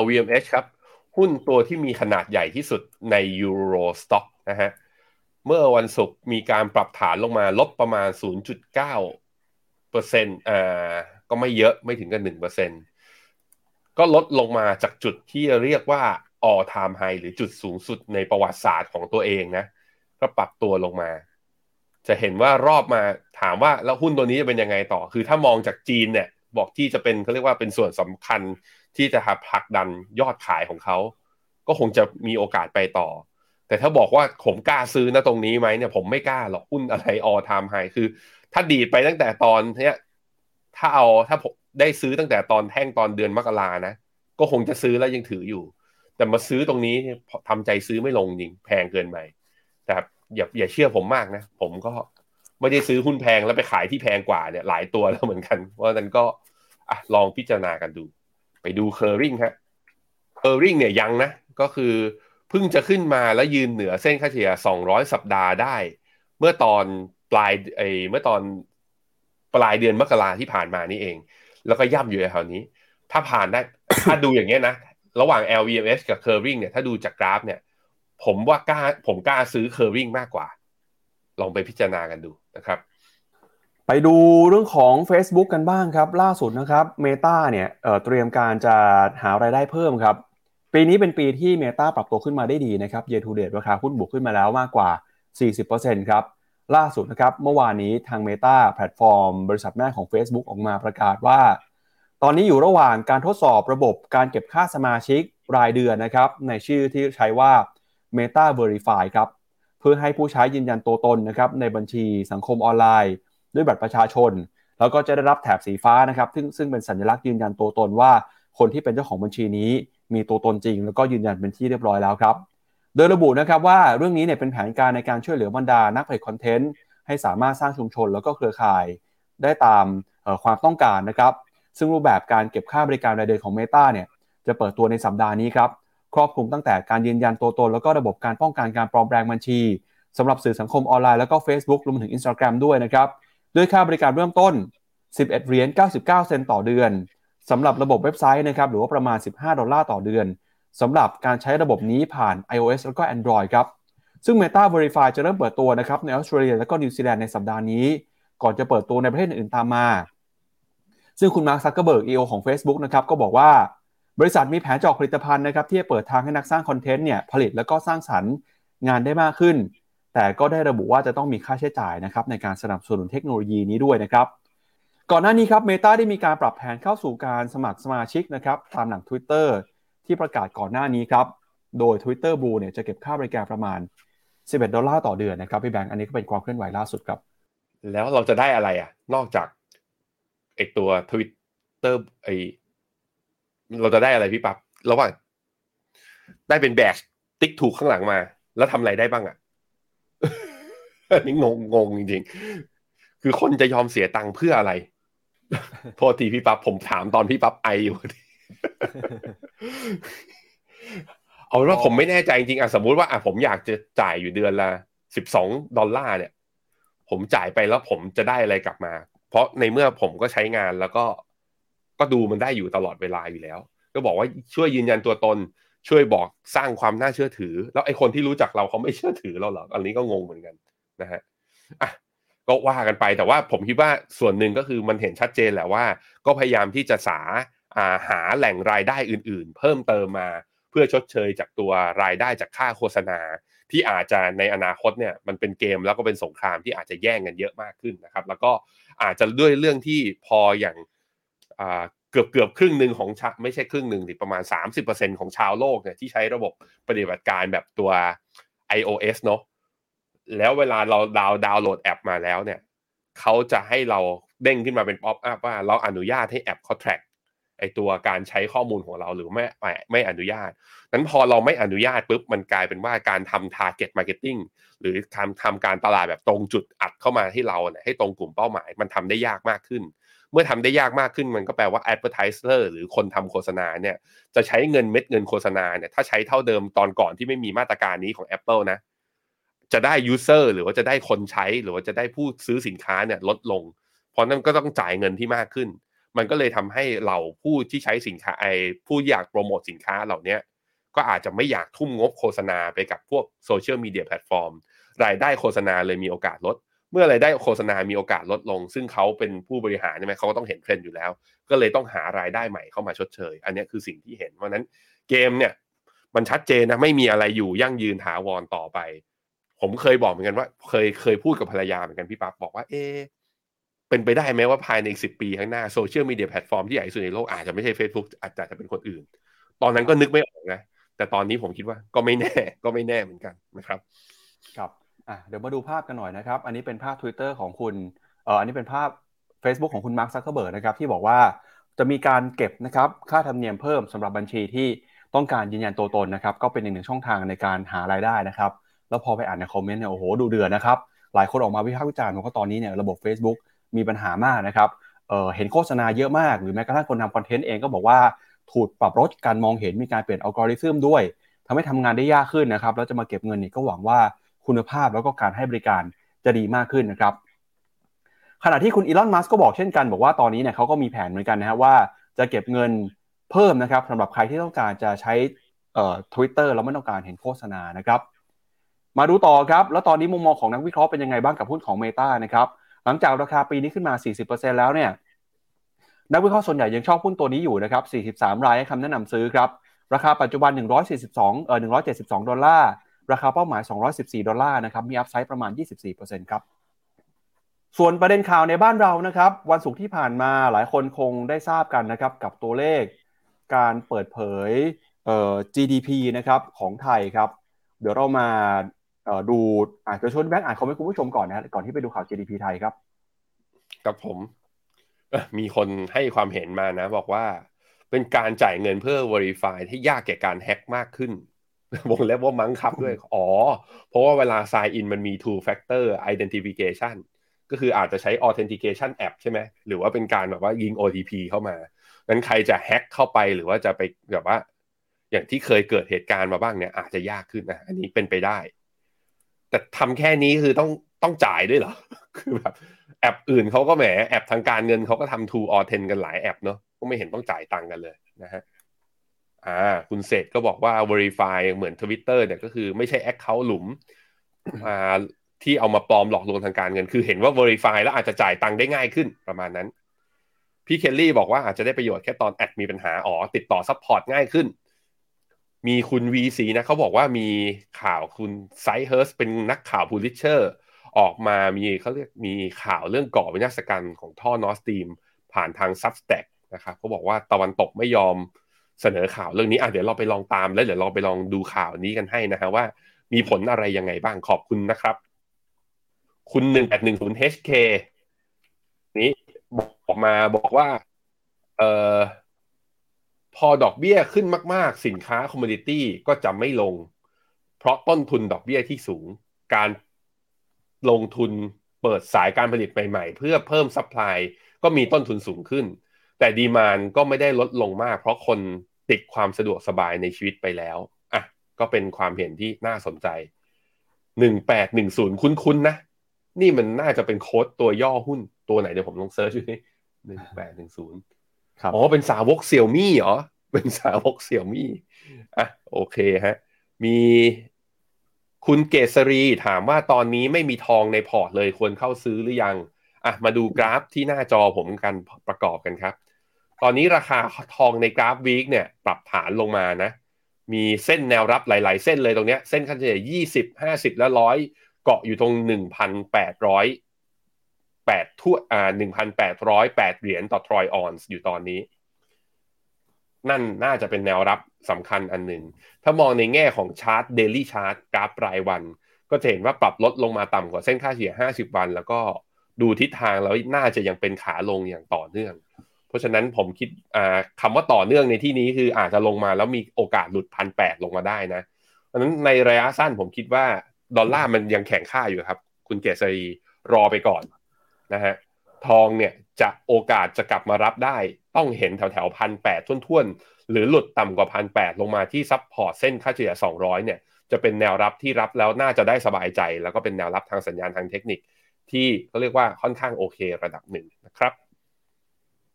[SPEAKER 3] LVMH ครับ หุ้นตัวที่มีขนาดใหญ่ที่สุดใน Euro Stock นะฮะเมื่อวันศุกร์มีการปรับฐานลงมาลบประมาณ 0.9เปอร์เซ็นต์อ่าก็ไม่เยอะไม่ถึงกัน1เปอร์เซ็นต์ก็ลดลงมาจากจุดที่เรียกว่า all time high หรือจุดสูงสุดในประวัติศาสตร์ของตัวเองนะ ก็ปรับตัวลงมา จะเห็นว่ารอบมาถามว่าแล้วหุ้นตัวนี้จะเป็นยังไงต่อ คือถ้ามองจากจีนเนี่ย บอกที่จะเป็นเขาเรียกว่าเป็นส่วนสำคัญ ที่จะผลักดันยอดขายของเขา ก็คงจะมีโอกาสไปต่อ แต่ถ้าบอกว่าผมกล้าซื้อนะตรงนี้ไหมเนี่ยผมไม่กล้าหรอกหุ้นอะไรออทามไฮคือ ถ้าดีดไปตั้งแต่ตอนเนี้ยถ้าเอาถ้าผมได้ซื้อตั้งแต่ตอนแท่งตอนเดือนมกรานะ ก็คงจะซื้อแล้วยังถืออยู่ แต่มาซื้อตรงนี้ทำใจซื้อไม่ลงจริงแพงเกินไปแต่อย่าอย่าเชื่อผมมากนะ ผมก็ไม่ได้ซื้อหุ้นแพงแล้วไปขายที่แพงกว่าเนี่ยหลายตัวแล้วเหมือนกัน เพราะนั้นก็อะลองพิจารณากันดู ไปดูเคอร์ริงฮะเคอร์ริงเนี่ยยังนะ ก็คือเพิ่งจะขึ้นมาแล้วยืนเหนือเส้นค่าเฉลี่ย 200 สัปดาห์ได้ เมื่อตอนปลายไอเมื่อตอนปลายเดือนมกราที่ผ่านมานี่เอง แล้วก็ย่ำอยู่แถวนี้ ถ้าผ่านได้ ถ้าดูอย่างเงี้ยนะ ระหว่าง LVMH กับ Curving เนี่ย ถ้าดูจากกราฟเนี่ย ผมว่ากล้าผมกล้าซื้อ Curving มากกว่า ลองไปพิจารณากันดูนะครับ
[SPEAKER 2] ไปดูเรื่องของ Facebook กันบ้างครับ ล่าสุดนะครับ Meta เนี่ยเเตรียมการจะหารายได้เพิ่มครับ ปีนี้เป็นปีที่ Meta ปรับตัวขึ้นมาได้ดีนะครับ Year to date ราคาหุ้นบวกขึ้นมาแล้วมากกว่า 40%ครับ ล่าสุดนะครับ เมื่อวานนี้ทาง Meta แพลตฟอร์ม บริษัทแม่ของ Facebook ออกมาประกาศว่า ตอนนี้อยู่ระหว่างการทดสอบระบบการเก็บค่าสมาชิกรายเดือนนะครับ ในชื่อที่ใช้ว่า Meta Verify ครับ เพื่อให้ผู้ใช้ยืนยันตัวตนนะครับในบัญชีสังคมออนไลน์ ด้วยบัตรประชาชน แล้วก็จะได้รับแถบสีฟ้านะครับซึ่งซึ่งเป็นสัญลักษณ์ยืนยันตัวตนว่า คนที่เป็นเจ้าของบัญชีนี้ มีตัวตนจริง แล้วก็ยืนยันเป็นที่เรียบร้อยแล้วครับ โดยระบุนะครับว่าเรื่องนี้เนี่ยเป็นแผนการในการช่วยเหลือบรรดานักผลิตคอนเทนต์ให้สามารถสร้างชุมชนแล้วก็เครือข่ายได้ตามความต้องการนะครับ ซึ่งรูปแบบการเก็บค่าบริการรายเดือนของ Meta เนี่ยจะเปิดตัวในสัปดาห์นี้ครับ ครอบคลุมตั้งแต่การยืนยันตัวตน แล้วก็ระบบการป้องกันการปลอมแปลงบัญชีสำหรับสื่อสังคมออนไลน์แล้วก็ Facebook รวมถึง Instagram ด้วยนะครับ ด้วยค่าบริการเริ่มต้น 11เหรียญ99 เซนต์ต่อเดือนสำหรับระบบเว็บไซต์นะครับหรือว่าประมาณ 15 ดอลลาร์ต่อเดือนสำหรับการใช้ระบบนี้ผ่าน iOS แล้วก็ Android ครับ ซึ่ง Meta Verified จะเริ่มเปิดตัวนะครับในออสเตรเลียและก็นิวซีแลนด์ในสัปดาห์นี้ ก่อนจะเปิดตัวในประเทศอื่นตามมา ซึ่งคุณมาร์คซักเกอร์เบิร์ก CEO ของ Facebook นะครับก็บอกว่าบริษัทมีแผนออกผลิตภัณฑ์นะครับที่จะเปิดทางให้นักสร้าง content เนี่ยผลิตแล้วก็สร้างสรรค์งานได้มากขึ้น แต่ก็ได้ระบุว่าจะต้องมีค่าใช้จ่ายนะครับในการสนับสนุนเทคโนโลยีนี้ด้วยนะครับ ก่อนหน้านี้ครับ Meta ได้มีการปรับแผนเข้าสู่การสมัครสมาชิกนะครับตามหลัง Twitter ที่ประกาศก่อนหน้านี้ครับ โดย Twitter Blue เนี่ยจะเก็บค่าบริการประมาณ 11 ดอลลาร์ต่อเดือนนะครับพี่แบงค์อันนี้ก็เป็นความเคลื่อนไหวล่าสุดครับ
[SPEAKER 3] แล้วเราจะได้อะไรอะ นอกจากไอตัวทวิตเตอร์ไอเราจะได้อะไรพี่ปับ๊บระหว่างได้เป็นแบชติ๊กถูกข้างหลังมา แล้วทำอะไรได้บ้างอะ อันนี้งงงงจริงๆ คือคนจะยอมเสียตังค์เพื่ออะไร โทษทีพี่ปั๊บผมถามตอนพี่ปั๊บไออยู่เอาเป็นว่าผมไม่แน่ใจจริงๆอะสมมุติว่าอะผมอยากจะจ่ายอยู่เดือนละสิบสองดอลลาร์เนี่ย ผมจ่ายไปแล้วผมจะได้อะไรกลับมา เพราะในเมื่อผมก็ใช้งานแล้วก็ก็ดูมันได้อยู่ตลอดเวลาอยู่แล้ว ก็บอกว่าช่วยยืนยันตัวตน ช่วยบอกสร้างความน่าเชื่อถือ แล้วไอ้คนที่รู้จักเราเขาไม่เชื่อถือเราเหรออันนี้ก็งงเหมือนกัน นะฮะอะก็ว่ากันไปแต่ว่าผมคิดว่าส่วนหนึ่งก็คือมันเห็นชัดเจนแหละว่า ก็พยายามที่จะสาาหาแหล่งรายได้อื่น ๆ เพิ่มเติมมาเพื่อชดเชยจากตัวรายได้จากค่าโฆษณา ที่อาจจะในอนาคตเนี่ยมันเป็นเกมแล้วก็เป็นสงครามที่อาจจะแย่งกันเยอะมากขึ้นนะครับ แล้วก็อาจจะด้วยเรื่องที่พออย่างเกือบเกือบครึ่งหนึ่งของชาไม่ใช่ครึ่งหนึ่งประมาณ 30%ของชาวโลกเนี่ยที่ใช้ระบบปฏิบัติการแบบตัว iOS เนาะ แล้วเวลาเราดาวดาวน์โหลดแอปมาแล้วเนี่ยเขาจะให้เราเด้งขึ้นมาเป็นป๊อปอัพว่าเราอนุญาตให้แอปเขา track ไอตัวการใช้ข้อมูลของเราหรือไม่ไม่ไม่อนุญาต นั้นพอเราไม่อนุญาตปุ๊บมันกลายเป็นว่าการทำ target marketing หรือทำทำการตลาดแบบตรงจุดอัดเข้ามาให้เราเนี่ยให้ตรงกลุ่มเป้าหมาย มันทำได้ยากมากขึ้น เมื่อทำได้ยากมากขึ้นมันก็แปลว่า advertiser หรือคนทำโฆษณาเนี่ยจะใช้เงินเม็ดเงินโฆษณาเนี่ยถ้าใช้เท่าเดิมตอนก่อนที่ไม่มีมาตรการนี้ของ Apple นะ จะได้ user หรือว่าจะได้คนใช้หรือว่าจะได้ผู้ซื้อสินค้าเนี่ยลดลง เพราะนั้นก็ต้องจ่ายเงินที่มากขึ้น มันก็เลยทำให้เราผู้ที่ใช้สินค้าไอผู้อยากโปรโมทสินค้าเหล่านี้ก็อาจจะไม่อยากทุ่มงบโฆษณาไปกับพวก social media platform รายได้โฆษณาเลยมีโอกาสลด เมื่อรายได้โฆษณามีโอกาสลดลง ซึ่งเขาเป็นผู้บริหารใช่ไหมเขาก็ต้องเห็นเทรนด์อยู่แล้ว ก็เลยต้องหารายได้ใหม่เข้ามาชดเชย อันนี้คือสิ่งที่เห็นเพราะนั้นเกมเนี่ยมันชัดเจนนะไม่มีอะไรอยู่ยั่งยืนถาวรต่อไป ผมเคยบอกเหมือนกันว่า เคยเคยพูดกับภรรยาเหมือนกันพี่ปั๊บบอกว่า เอเป็นไปได้ไหมว่าภายในอีกสิบปีข้างหน้า social media platform ที่ใหญ่สุดในโลกอาจจะไม่ใช่ Facebook อาจจะเป็นคนอื่น ตอนนั้นก็นึกไม่ออกนะ แต่ตอนนี้ผมคิดว่าก็ไม่แน่ก็ไม่แน่เหมือนกันนะครับ
[SPEAKER 2] ครับอะเดี๋ยวมาดูภาพกันหน่อยนะครับ อันนี้เป็นภาพ Twitter ของคุณเอ่ออันนี้เป็นภาพ Facebook ของคุณมาร์คซักเคอร์เบิร์กนะครับที่บอกว่าจะมีการเก็บนะครับค่าธรรมเนียมเพิ่มสำหรับบัญชีที่ต้องการยืนยันตัวตนนะครับก็เป็นอีกหนึ่งช่องทางในการหารายได้นะครับ แล้วพอไปอ่านในคอมเมนต์เนี่ยโอ้โหดูเดือดนะครับ หลายคนออกมาวิพากษ์วิจารณ์ว่าตอนนี้เนี่ยระบบ Facebook มีปัญหามากนะครับเเห็นโฆษณาเยอะมาก หรือแม้กระทั่งคนทำคอนเทนต์เองก็บอกว่าถูกปรับลดการมองเห็นมีการเปลี่ยนอัลกอริทึมด้วยทำให้ทำงานได้ยากขึ้นนะครับแล้วจะมาเก็บเงินนี่ก็หวังว่าคุณภาพแล้วก็การให้บริการจะดีมากขึ้นนะครับขณะที่คุณอีลอนมัสก์ก็บอกเช่นกัน บอกว่าตอนนี้เนี่ยเขาก็มีแผนเหมือนกันนะครับว่าจะเก็บเงินเพิ่มนะครับสำหรับใครที่ต้องการจะใช้เอ่อทวิตเตอร์แล้วไม่ต้องการเห็นโฆษณานะครับ มาดูต่อครับ แล้วตอนนี้มุมมองของนักวิเคราะห์เป็นยังไงบ้างกับหุ้นของ Meta นะครับ หลังจากราคาปีนี้ขึ้นมา 40%แล้วเนี่ย นักวิเคราะห์ส่วนใหญ่ยังชอบหุ้นตัวนี้อยู่นะครับ 43 รายให้คำแนะนำซื้อครับ ราคาปัจจุบัน 142เอ่อ172 ดอลลาร์ ราคาเป้าหมาย 214 ดอลลาร์นะครับ มี upside ประมาณ 24%ครับ ส่วนประเด็นข่าวในบ้านเรานะครับ วันศุกร์ที่ผ่านมาหลายคนคงได้ทราบกันนะครับกับตัวเลข การเปิดเผยเอ่อ GDP นะครับของไทยครับ เดี๋ยวเรามา ดูอาจจะชวนแบงค์อ่านคอมเมนต์คุณผู้ชมก่อนนะก่อนที่ไปดูข่าว GDP ไทยครับ
[SPEAKER 3] กับผมมีคนให้ความเห็นมานะ บอกว่าเป็นการจ่ายเงินเพื่อ verify ที่ยากแก่การแฮ็กมากขึ้นวงเล็บว่ามั้งครับด้วย อ๋อ เพราะว่าเวลา sign in มันมี two factor identification ก็คืออาจจะใช้ authentication app ใช่ไหม หรือว่าเป็นการแบบว่ายิง OTP เข้ามา นั้นใครจะแฮ็กเข้าไปหรือว่าจะไปแบบว่า อย่างที่เคยเกิดเหตุการณ์มาบ้างเนี่ยอาจจะยากขึ้นนะ อันนี้เป็นไปได้ แต่ทำแค่นี้คือต้องต้องจ่ายด้วยเหรอ คือแบบแอปอื่นเขาก็แหมแอปทางการเงินเขาก็ทำ two or ten กันหลายแอปเนาะก็ไม่เห็นต้องจ่ายตังค์กันเลยนะฮะอ่า คุณเศษก็บอกว่า verify เหมือน Twitter เนี่ยก็คือไม่ใช่ account หลุมอ่าที่เอามาปลอมหลอกลวงทางการเงิน คือเห็นว่า verify แล้วอาจจะจ่ายตังค์ได้ง่ายขึ้นประมาณนั้น พี่เคลลี่บอกว่าอาจจะได้ประโยชน์แค่ตอนแอดมีปัญหาอ๋อติดต่อซัพพอร์ตง่ายขึ้น มีคุณ VC นะเขาบอกว่ามีข่าวคุณไซเฮิร์สเป็นนักข่าวพูลิเชอร์ออกมามีเขาเรียกมีข่าวเรื่องก่อวินาศกรรมของท่อนอสตีมผ่านทาง Substack นะครับเขาบอกว่าตะวันตกไม่ยอมเสนอข่าวเรื่องนี้อะเดี๋ยวเราไปลองตามแล้วเดี๋ยวเราไปลองดูข่าวนี้กันให้นะฮะว่ามีผลอะไรยังไงบ้างขอบคุณนะครับ คุณหนึ่งแปดหนึ่งศูนย์ HK นี้บอกมาบอกว่า เอ่อ พอดอกเบี้ยขึ้นมาก ๆ สินค้า commodity ก็จะไม่ลง เพราะต้นทุนดอกเบี้ยที่สูง การลงทุนเปิดสายการผลิตใหม่ ๆ เพื่อเพิ่ม supply ก็มีต้นทุนสูงขึ้น แต่ demand ก็ไม่ได้ลดลงมาก เพราะคนติดความสะดวกสบายในชีวิตไปแล้วอะก็เป็นความเห็นที่น่าสนใจ 1810 คุ้นๆนะ นี่มันน่าจะเป็นโค้ดตัวย่อหุ้นตัวไหนเดี๋ยวผมลอง search ดูหนึ่งศูนย์ อ๋อเป็นสาวกเสี่ยวมี่เหรอ เป็นสาวกเสี่ยวมี่อะโอเคฮะ มีคุณเกษรีถามว่าตอนนี้ไม่มีทองในพอร์ตเลยควรเข้าซื้อหรือยัง อะมาดูกราฟที่หน้าจอผมกันประกอบกันครับ ตอนนี้ราคาทองในกราฟ week เนี่ย ปรับฐานลงมานะ มีเส้นแนวรับหลาย ๆ เส้นเลยตรงเนี้ย เส้นค่าเฉลี่ยยี่สิบห้าสิบและร้อยเกาะอยู่ตรงหนึ่งพันแปดร้อย แปดทั่วอ่าหนึ่งพันแปดร้อยแปดเหรียญต่อทรอยออนซ์อยู่ตอนนี้ นั่นน่าจะเป็นแนวรับสำคัญอันหนึ่ง ถ้ามองในแง่ของชาร์ตเดลี่ชาร์ตกราฟรายวัน ก็จะเห็นว่าปรับลดลงมาต่ำกว่าเส้นค่าเฉลี่ย 50 วัน แล้วก็ดูทิศทางแล้วน่าจะยังเป็นขาลงอย่างต่อเนื่อง เพราะฉะนั้นผมคิดคำว่าต่อเนื่องในที่นี้คืออาจจะลงมาแล้วมีโอกาสหลุดพันแปดลงมาได้นะเพราะฉะนั้นในระยะสั้นผมคิดว่าดอลลาร์มันยังแข็งค่าอยู่ครับ คุณเกษรีรอไปก่อน นะฮะทองเนี่ยจะโอกาสจะกลับมารับได้ ต้องเห็นแถวแถวพันแปดต้นๆ หรือหลุดต่ำกว่าพันแปดลงมาที่ support เส้นค่าเฉลี่ย200เนี่ยจะเป็นแนวรับที่รับแล้วน่าจะได้สบายใจ แล้วก็เป็นแนวรับทางสัญญาณทางเทคนิค ที่เขาเรียกว่าค่อนข้างโอเคระดับหนึ่งนะครับ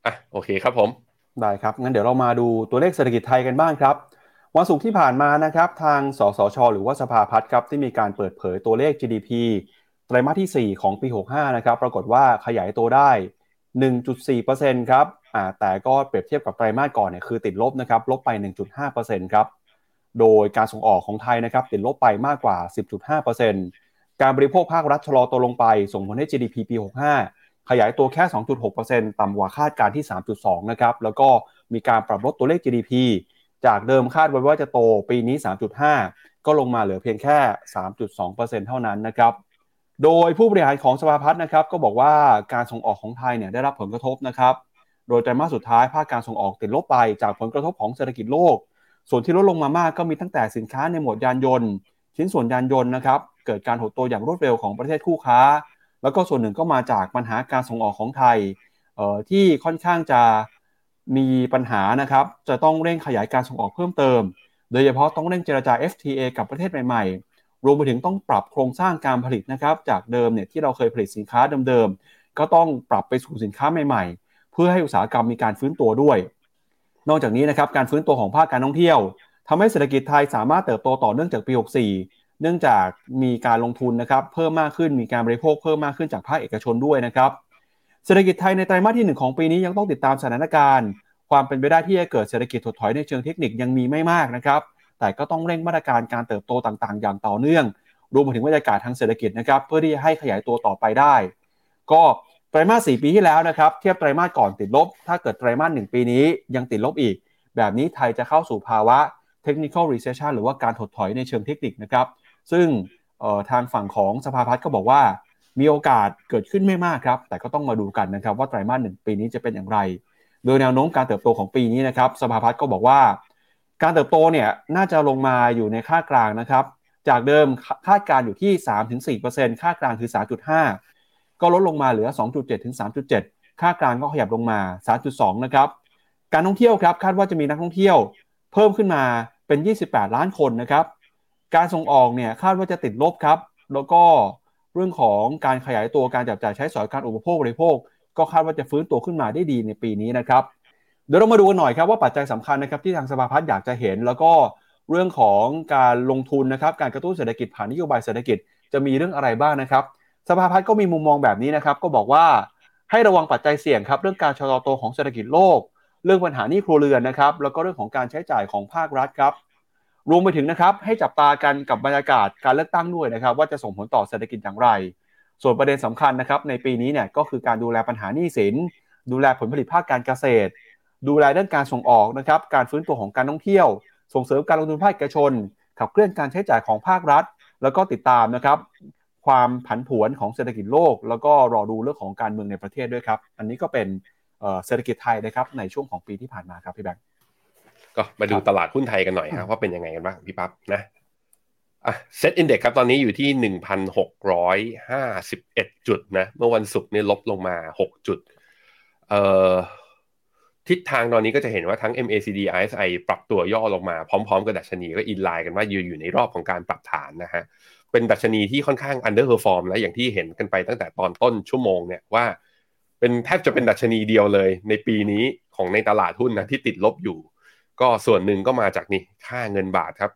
[SPEAKER 3] อะโอเคครับผม
[SPEAKER 2] ได้ครับงั้นเดี๋ยวเรามาดูตัวเลขเศรษฐกิจไทยกันบ้างครับวันศุกร์ที่ผ่านมานะครับทางสสช หรือว่าสภาพัฒน์ครับที่มีการเปิดเผยตัวเลข GDP ไตรมาสที่ 4 ของปี 65 นะครับ ปรากฏว่าขยายตัวได้ 1.4%ครับแต่ก็เปรียบเทียบกับไตรมาสก่อนเนี่ยคือติดลบนะครับ ลบไป 1.5%ครับ โดยการส่งออกของไทยนะครับ ติดลบไปมากกว่า 10.5%การบริโภคภาครัฐชะลอตัวลงไป ส่งผลให้ GDP ปี 65 ขยายตัวแค่ 2.6%ต่ำกว่าคาดการที่ 3.2 นะครับ แล้วก็มีการปรับลดตัวเลข GDP จากเดิมคาดไว้ว่าจะโตปีนี้ 3.5 ก็ลงมาเหลือเพียงแค่ 3.2%เท่านั้นนะครับ โดยผู้บริหารของสภาพัฒน์นะครับก็บอกว่าการส่งออกของไทยเนี่ยได้รับผลกระทบนะครับ โดยไตรมาสสุดท้ายภาคการส่งออกติดลบไปจากผลกระทบของเศรษฐกิจโลก ส่วนที่ลดลงมามากก็มีตั้งแต่สินค้าในหมวดยานยนต์ ชิ้นส่วนยานยนต์นะครับเกิดการหดตัวอย่างรวดเร็วของประเทศคู่ค้า แล้วก็ส่วนหนึ่งก็มาจากปัญหาการส่งออกของไทยที่ค่อนข้างจะมีปัญหานะครับ จะต้องเร่งขยายการส่งออกเพิ่มเติม โดยเฉพาะต้องเร่งเจรจา FTA กับประเทศใหม่ๆ รวมไปถึงต้องปรับโครงสร้างการผลิตนะครับจากเดิมเนี่ยที่เราเคยผลิตสินค้าเดิมๆ ก็ต้องปรับไปสู่สินค้าใหม่ๆ เพื่อให้อุตสาหกรรมมีการฟื้นตัวด้วย นอกจากนี้นะครับการฟื้นตัวของภาคการท่องเที่ยวทำให้เศรษฐกิจไทยสามารถเติบโตต่อเนื่องจากปี 64 เนื่องจากมีการลงทุนนะครับเพิ่มมากขึ้นมีการบริโภคเพิ่มมากขึ้นจากภาคเอกชนด้วยนะครับเศรษฐกิจไทยในไตรมาสที่ 1 ของปีนี้ยังต้องติดตามสถานการณ์ ความเป็นไปได้ที่จะเกิดเศรษฐกิจถดถอยในเชิงเทคนิคยังมีไม่มากนะครับ แต่ก็ต้องเร่งมาตรการการเติบโตต่างๆ อย่างต่อเนื่อง รวมไปถึงบรรยากาศทางเศรษฐกิจนะครับ เพื่อที่จะให้ขยายตัวต่อไปได้ ก็ไตรมาส4ปีที่แล้วนะครับ เทียบไตรมาสก่อนติดลบ ถ้าเกิดไตรมาส1ปีนี้ยังติดลบอีก แบบนี้ไทยจะเข้าสู่ภาวะ technical recession หรือว่าการถดถอยในเชิงเทคนิคนะครับ ซึ่งทางฝั่งของสภาพัฒน์ก็บอกว่า มีโอกาสเกิดขึ้นไม่มากครับ แต่ก็ต้องมาดูกันนะครับว่าไตรมาสหนึ่งปีนี้จะเป็นอย่างไร โดยแนวโน้มการเติบโตของปีนี้นะครับ สภาพัฒน์ก็บอกว่า การเติบโตเนี่ยน่าจะลงมาอยู่ในค่ากลางนะครับ จากเดิมคาดการอยู่ที่ 3-4%ค่ากลางคือ 3.5 ก็ลดลงมาเหลือ 2.7 ถึง 3.7 ค่ากลางก็ขยับลงมา 3.2 นะครับ การท่องเที่ยวครับคาดว่าจะมีนักท่องเที่ยว เพิ่มขึ้นมาเป็น 28 ล้านคนนะครับ การส่งออกเนี่ยคาดว่าจะติดลบครับ แล้วก็เรื่องของการขยายตัวการจับจ่ายใช้สอยการอุปโภคบริโภค ก็คาดว่าจะฟื้นตัวขึ้นมาได้ดีในปีนี้นะครับ เดี๋ยวเรามาดูกันหน่อยครับว่าปัจจัยสำคัญนะครับที่ทางสภาพัฒน์อยากจะเห็น แล้วก็เรื่องของการลงทุนนะครับการกระตุ้นเศรษฐกิจผ่านนโยบายเศรษฐกิจจะมีเรื่องอะไรบ้างนะครับ สภาพัฒน์ก็มีมุมมองแบบนี้นะครับ ก็บอกว่าให้ระวังปัจจัยเสี่ยงครับเรื่องการชะลอตัวของเศรษฐกิจโลก เรื่องปัญหานี้ครัวเรือนนะครับแล้วก็เรื่องของการใช้จ่ายของภาครัฐครับรวมไปถึงนะครับให้จับตากันกับบรรยากาศการเลือกตั้งด้วยนะครับ ว่าจะส่งผลต่อเศรษฐกิจอย่างไร ส่วนประเด็นสำคัญนะครับในปีนี้เนี่ยก็คือการดูแลปัญหาหนี้สิน ดูแลผลผลิตภาคการเกษตร ดูแลด้านการส่งออกนะครับการฟื้นตัวของการท่องเที่ยว ส่งเสริมการลงทุนภาคเอกชน ขับเคลื่อนการใช้จ่ายของภาครัฐ แล้วก็ติดตามนะครับความผันผวนของเศรษฐกิจโลก แล้วก็รอดูเรื่องของการเมืองในประเทศด้วยครับ อันนี้ก็เป็นเศรษฐกิจไทยนะครับในช่วงของปีที่ผ่านมาครับพี่แบงค์
[SPEAKER 3] ก็มาดูตลาดหุ้นไทยกันหน่อยครับว่าเป็นยังไงกันบ้างพี่ปั๊บนะอะ SET Index ครับตอนนี้อยู่ที่หนึ่งพันหกร้อยห้าสิบเอ็ดจุดนะเมื่อวันศุกร์นี่ลบลงมาหกจุดเอ่อ ทิศทางตอนนี้ก็จะเห็นว่าทั้ง MACD RSI ปรับตัวย่อลงมาพร้อมๆกับดัชนีก็ in line กันว่าอยู่อยู่ในรอบของการปรับฐานนะฮะเป็นดัชนีที่ค่อนข้าง underperform แล้วอย่างที่เห็นกันไปตั้งแต่ตอนต้นชั่วโมงเนี่ยว่า เป็นแทบจะเป็นดัชนีเดียวเลย ในปีนี้ของในตลาดหุ้นนะที่ติดลบอยู่ ก็ส่วนหนึ่งก็มาจากนี่ค่าเงินบาทครับ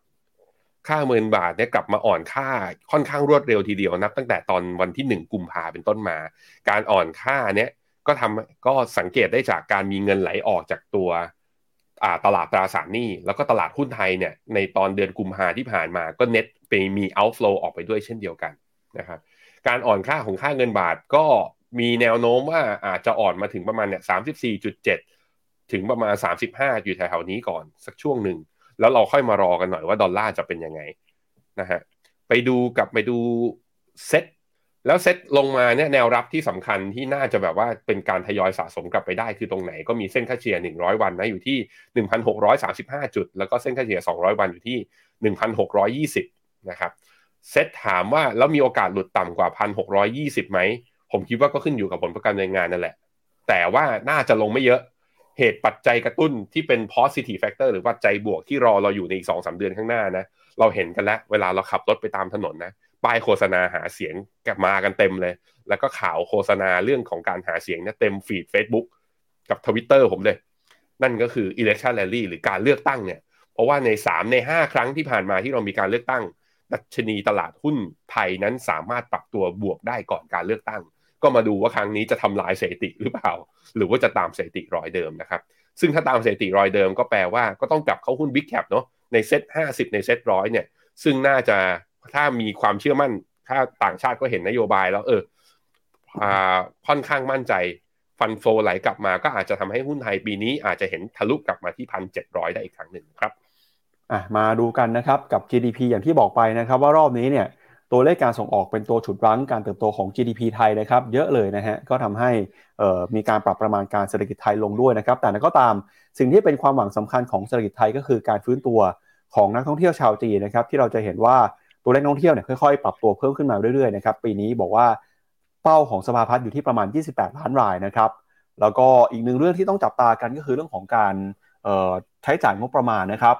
[SPEAKER 3] ค่าเงินบาทเนี่ยกลับมาอ่อนค่าค่อนข้างรวดเร็วทีเดียวนับ ตั้งแต่ตอนวันที่หนึ่งกุมภาเป็นต้นมา การอ่อนค่าเนี้ย ก็ทำก็สังเกตได้จากการมีเงินไหลออกจากตัวตลาดตราสารหนี้ แล้วก็ตลาดหุ้นไทยเนี่ยในตอนเดือนกุมภาที่ผ่านมาก็เน็ตไปมี outflow ออกไปด้วยเช่นเดียวกันนะครับการอ่อนค่าของค่าเงินบาทก็มีแนวโน้มว่าอาจจะอ่อนมาถึงประมาณเนี่ยสามสิบสี่จุดเจ็ดถึงประมาณสามสิบห้าอยู่แถวๆนี้ก่อนสักช่วงหนึ่ง แล้วเราค่อยมารอกันหน่อยว่าดอลลาร์จะเป็นยังไงนะฮะไปดูกับไปดูเซ็ต แล้วเซ็ตลงมาเนี่ยแนวรับที่สำคัญที่น่าจะแบบว่าเป็นการทยอยสะสมกลับไปได้คือตรงไหนก็มีเส้นค่าเฉลี่ย 100 วันนะอยู่ที่ 1,635 จุด แล้วก็เส้นค่าเฉลี่ย 200 วันอยู่ที่ 1,620 นะครับเซ็ตถามว่าแล้วมีโอกาสหลุดต่ำกว่า 1,620 ไหม ผมคิดว่าก็ขึ้นอยู่กับผลประกันในงานนั่นแหละ แต่ว่าน่าจะลงไม่เยอะเหตุปัจจัยกระตุ้นที่เป็น positive factor หรือปัจจัยบวกที่รอเราอยู่ในอีกสองสาเดือนข้างหน้านะเราเห็นกันแล้ว เวลาเราขับรถไปตามถนนนะ ป้ายโฆษณาหาเสียงกลับมากันเต็มเลย แล้วก็ข่าวโฆษณาเรื่องของการหาเสียงเนี่ยเต็มฟีด Facebook กับทวิตเตอร์ผมเลย นั่นก็คือ election rally หรือการเลือกตั้งเนี่ย เพราะว่าใน 3 ใน 5 ครั้งที่ผ่านมาที่เรามีการเลือกตั้ง ดัชนีตลาดหุ้นไทยนั้นสามารถปรับตัวบวกได้ก่อนการเลือกตั้ง ก็มาดูว่าครั้งนี้จะทำลายสถิติหรือเปล่า หรือว่าจะตามสถิติรอยเดิมนะครับ ซึ่งถ้าตามสถิติรอยเดิมก็แปลว่าก็ต้องกลับเข้าหุ้น Big Cap เนาะ ในเซ็ต50 ในเซ็ตร้อยเนี่ย ซึ่งน่าจะ ถ้ามีความเชื่อมั่น ถ้าต่างชาติก็เห็นนโยบายแล้ว เออค่อนข้างมั่นใจฟันโฟไหลกลับมาก็อาจจะทำให้หุ้นไทยปีนี้อาจจะเห็นทะลุกลับมาที่พันเจ็ดร้อยได้อีกครั้งหนึ่งครับ
[SPEAKER 2] อะมาดูกันนะครับกับ GDP อย่างที่บอกไปนะครับว่ารอบนี้เนี่ยตัวเลขการส่งออกเป็นตัวฉุดรั้งการเติบโตของ GDP ไทยนะครับเยอะเลยนะฮะก็ทำให้มีการปรับประมาณการเศรษฐกิจไทยลงด้วยนะครับแต่ก็ตามสิ่งที่เป็นความหวังสำคัญของเศรษฐกิจไทยก็คือการฟื้นตัวของนักท่องเที่ยวชาวจีนนะครับที่เราจะเห็นว่า ตัวเลขท่องเที่ยวเนี่ยค่อยๆปรับตัวเพิ่มขึ้นมาเรื่อยๆนะครับปีนี้บอกว่าเป้าของสภาพัฒน์อยู่ที่ประมาณ 28 ล้านรายนะครับแล้วก็อีกหนึ่งเรื่องที่ต้องจับตากันก็คือเรื่องของการใช้จ่ายงบประมาณนะครับ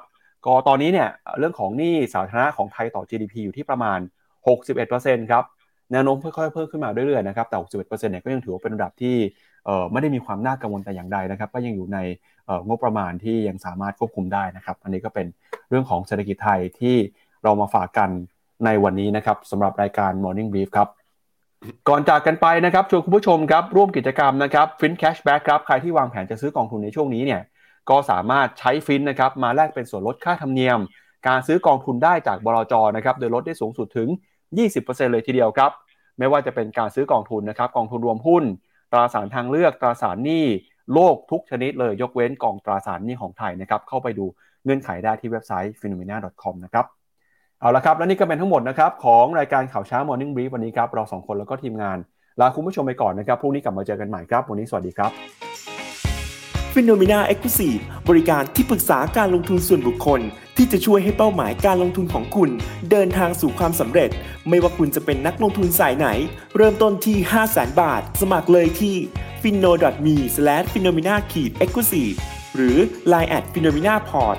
[SPEAKER 2] ก็ตอนนี้เนี่ยเรื่องของหนี้สาธารณะของไทยต่อ GDP อยู่ที่ประมาณ 61%ครับแนวโน้มค่อยๆเพิ่มขึ้นมาเรื่อยๆนะครับแต่ 61%เนี่ยก็ยังถือว่าเป็นระดับที่ไม่ได้มีความน่ากังวลแต่อย่างใดนะครับ ก็ยังอยู่ในงบประมาณที่ยังสามารถควบคุมได้นะครับ อันนี้ก็เป็นเรื่องของเศรษฐกิจไทยที่ เรามาฝากกันในวันนี้นะครับสำหรับรายการ Morning Brief ครับ ก่อนจากกันไปนะครับชวนคุณผู้ชมครับร่วมกิจกรรมนะครับฟิน cashback ครับใครที่วางแผนจะซื้อกองทุนในช่วงนี้เนี่ยก็สามารถใช้ฟินนะครับมาแลกเป็นส่วนลดค่าธรรมเนียม การซื้อกองทุนได้จากบลจนะครับโดยลดได้สูงสุดถึง 20%เลยทีเดียวครับ ไม่ว่าจะเป็นการซื้อกองทุนนะครับกองทุนรวมหุ้น ตราสารทางเลือกตราสารหนี้โลกทุกชนิดเลยยกเว้นกองตราสารหนี้ของไทยนะครับเข้าไปดูเงื่อนไขได้ที่เว็บไซต์ phenomena.com นะครับ เอาละครับ และนี่ก็เป็นทั้งหมดนะครับของรายการข่าวเช้า Morning Brief วันนี้ครับ เราสองคนแล้วก็ทีมงานลาคุณผู้ชมไปก่อนนะครับพรุ่งนี้กลับมาเจอกันใหม่ครับ วันนี้สวัสดีครับ
[SPEAKER 4] ฟิโนเมนาเอ็กซ์คลูซีฟบริการที่ปรึกษาการลงทุนส่วนบุคคล ที่จะช่วยให้เป้าหมายการลงทุนของคุณ เดินทางสู่ความสำเร็จ ไม่ว่าคุณจะเป็นนักลงทุนสายไหน เริ่มต้นที่ 5 0 0 0 0 0 บาท สมัครเลยที่ f i n o m e f i n o m e n a e x c l u s i v e หรือ line at f i n o m e n a p o r t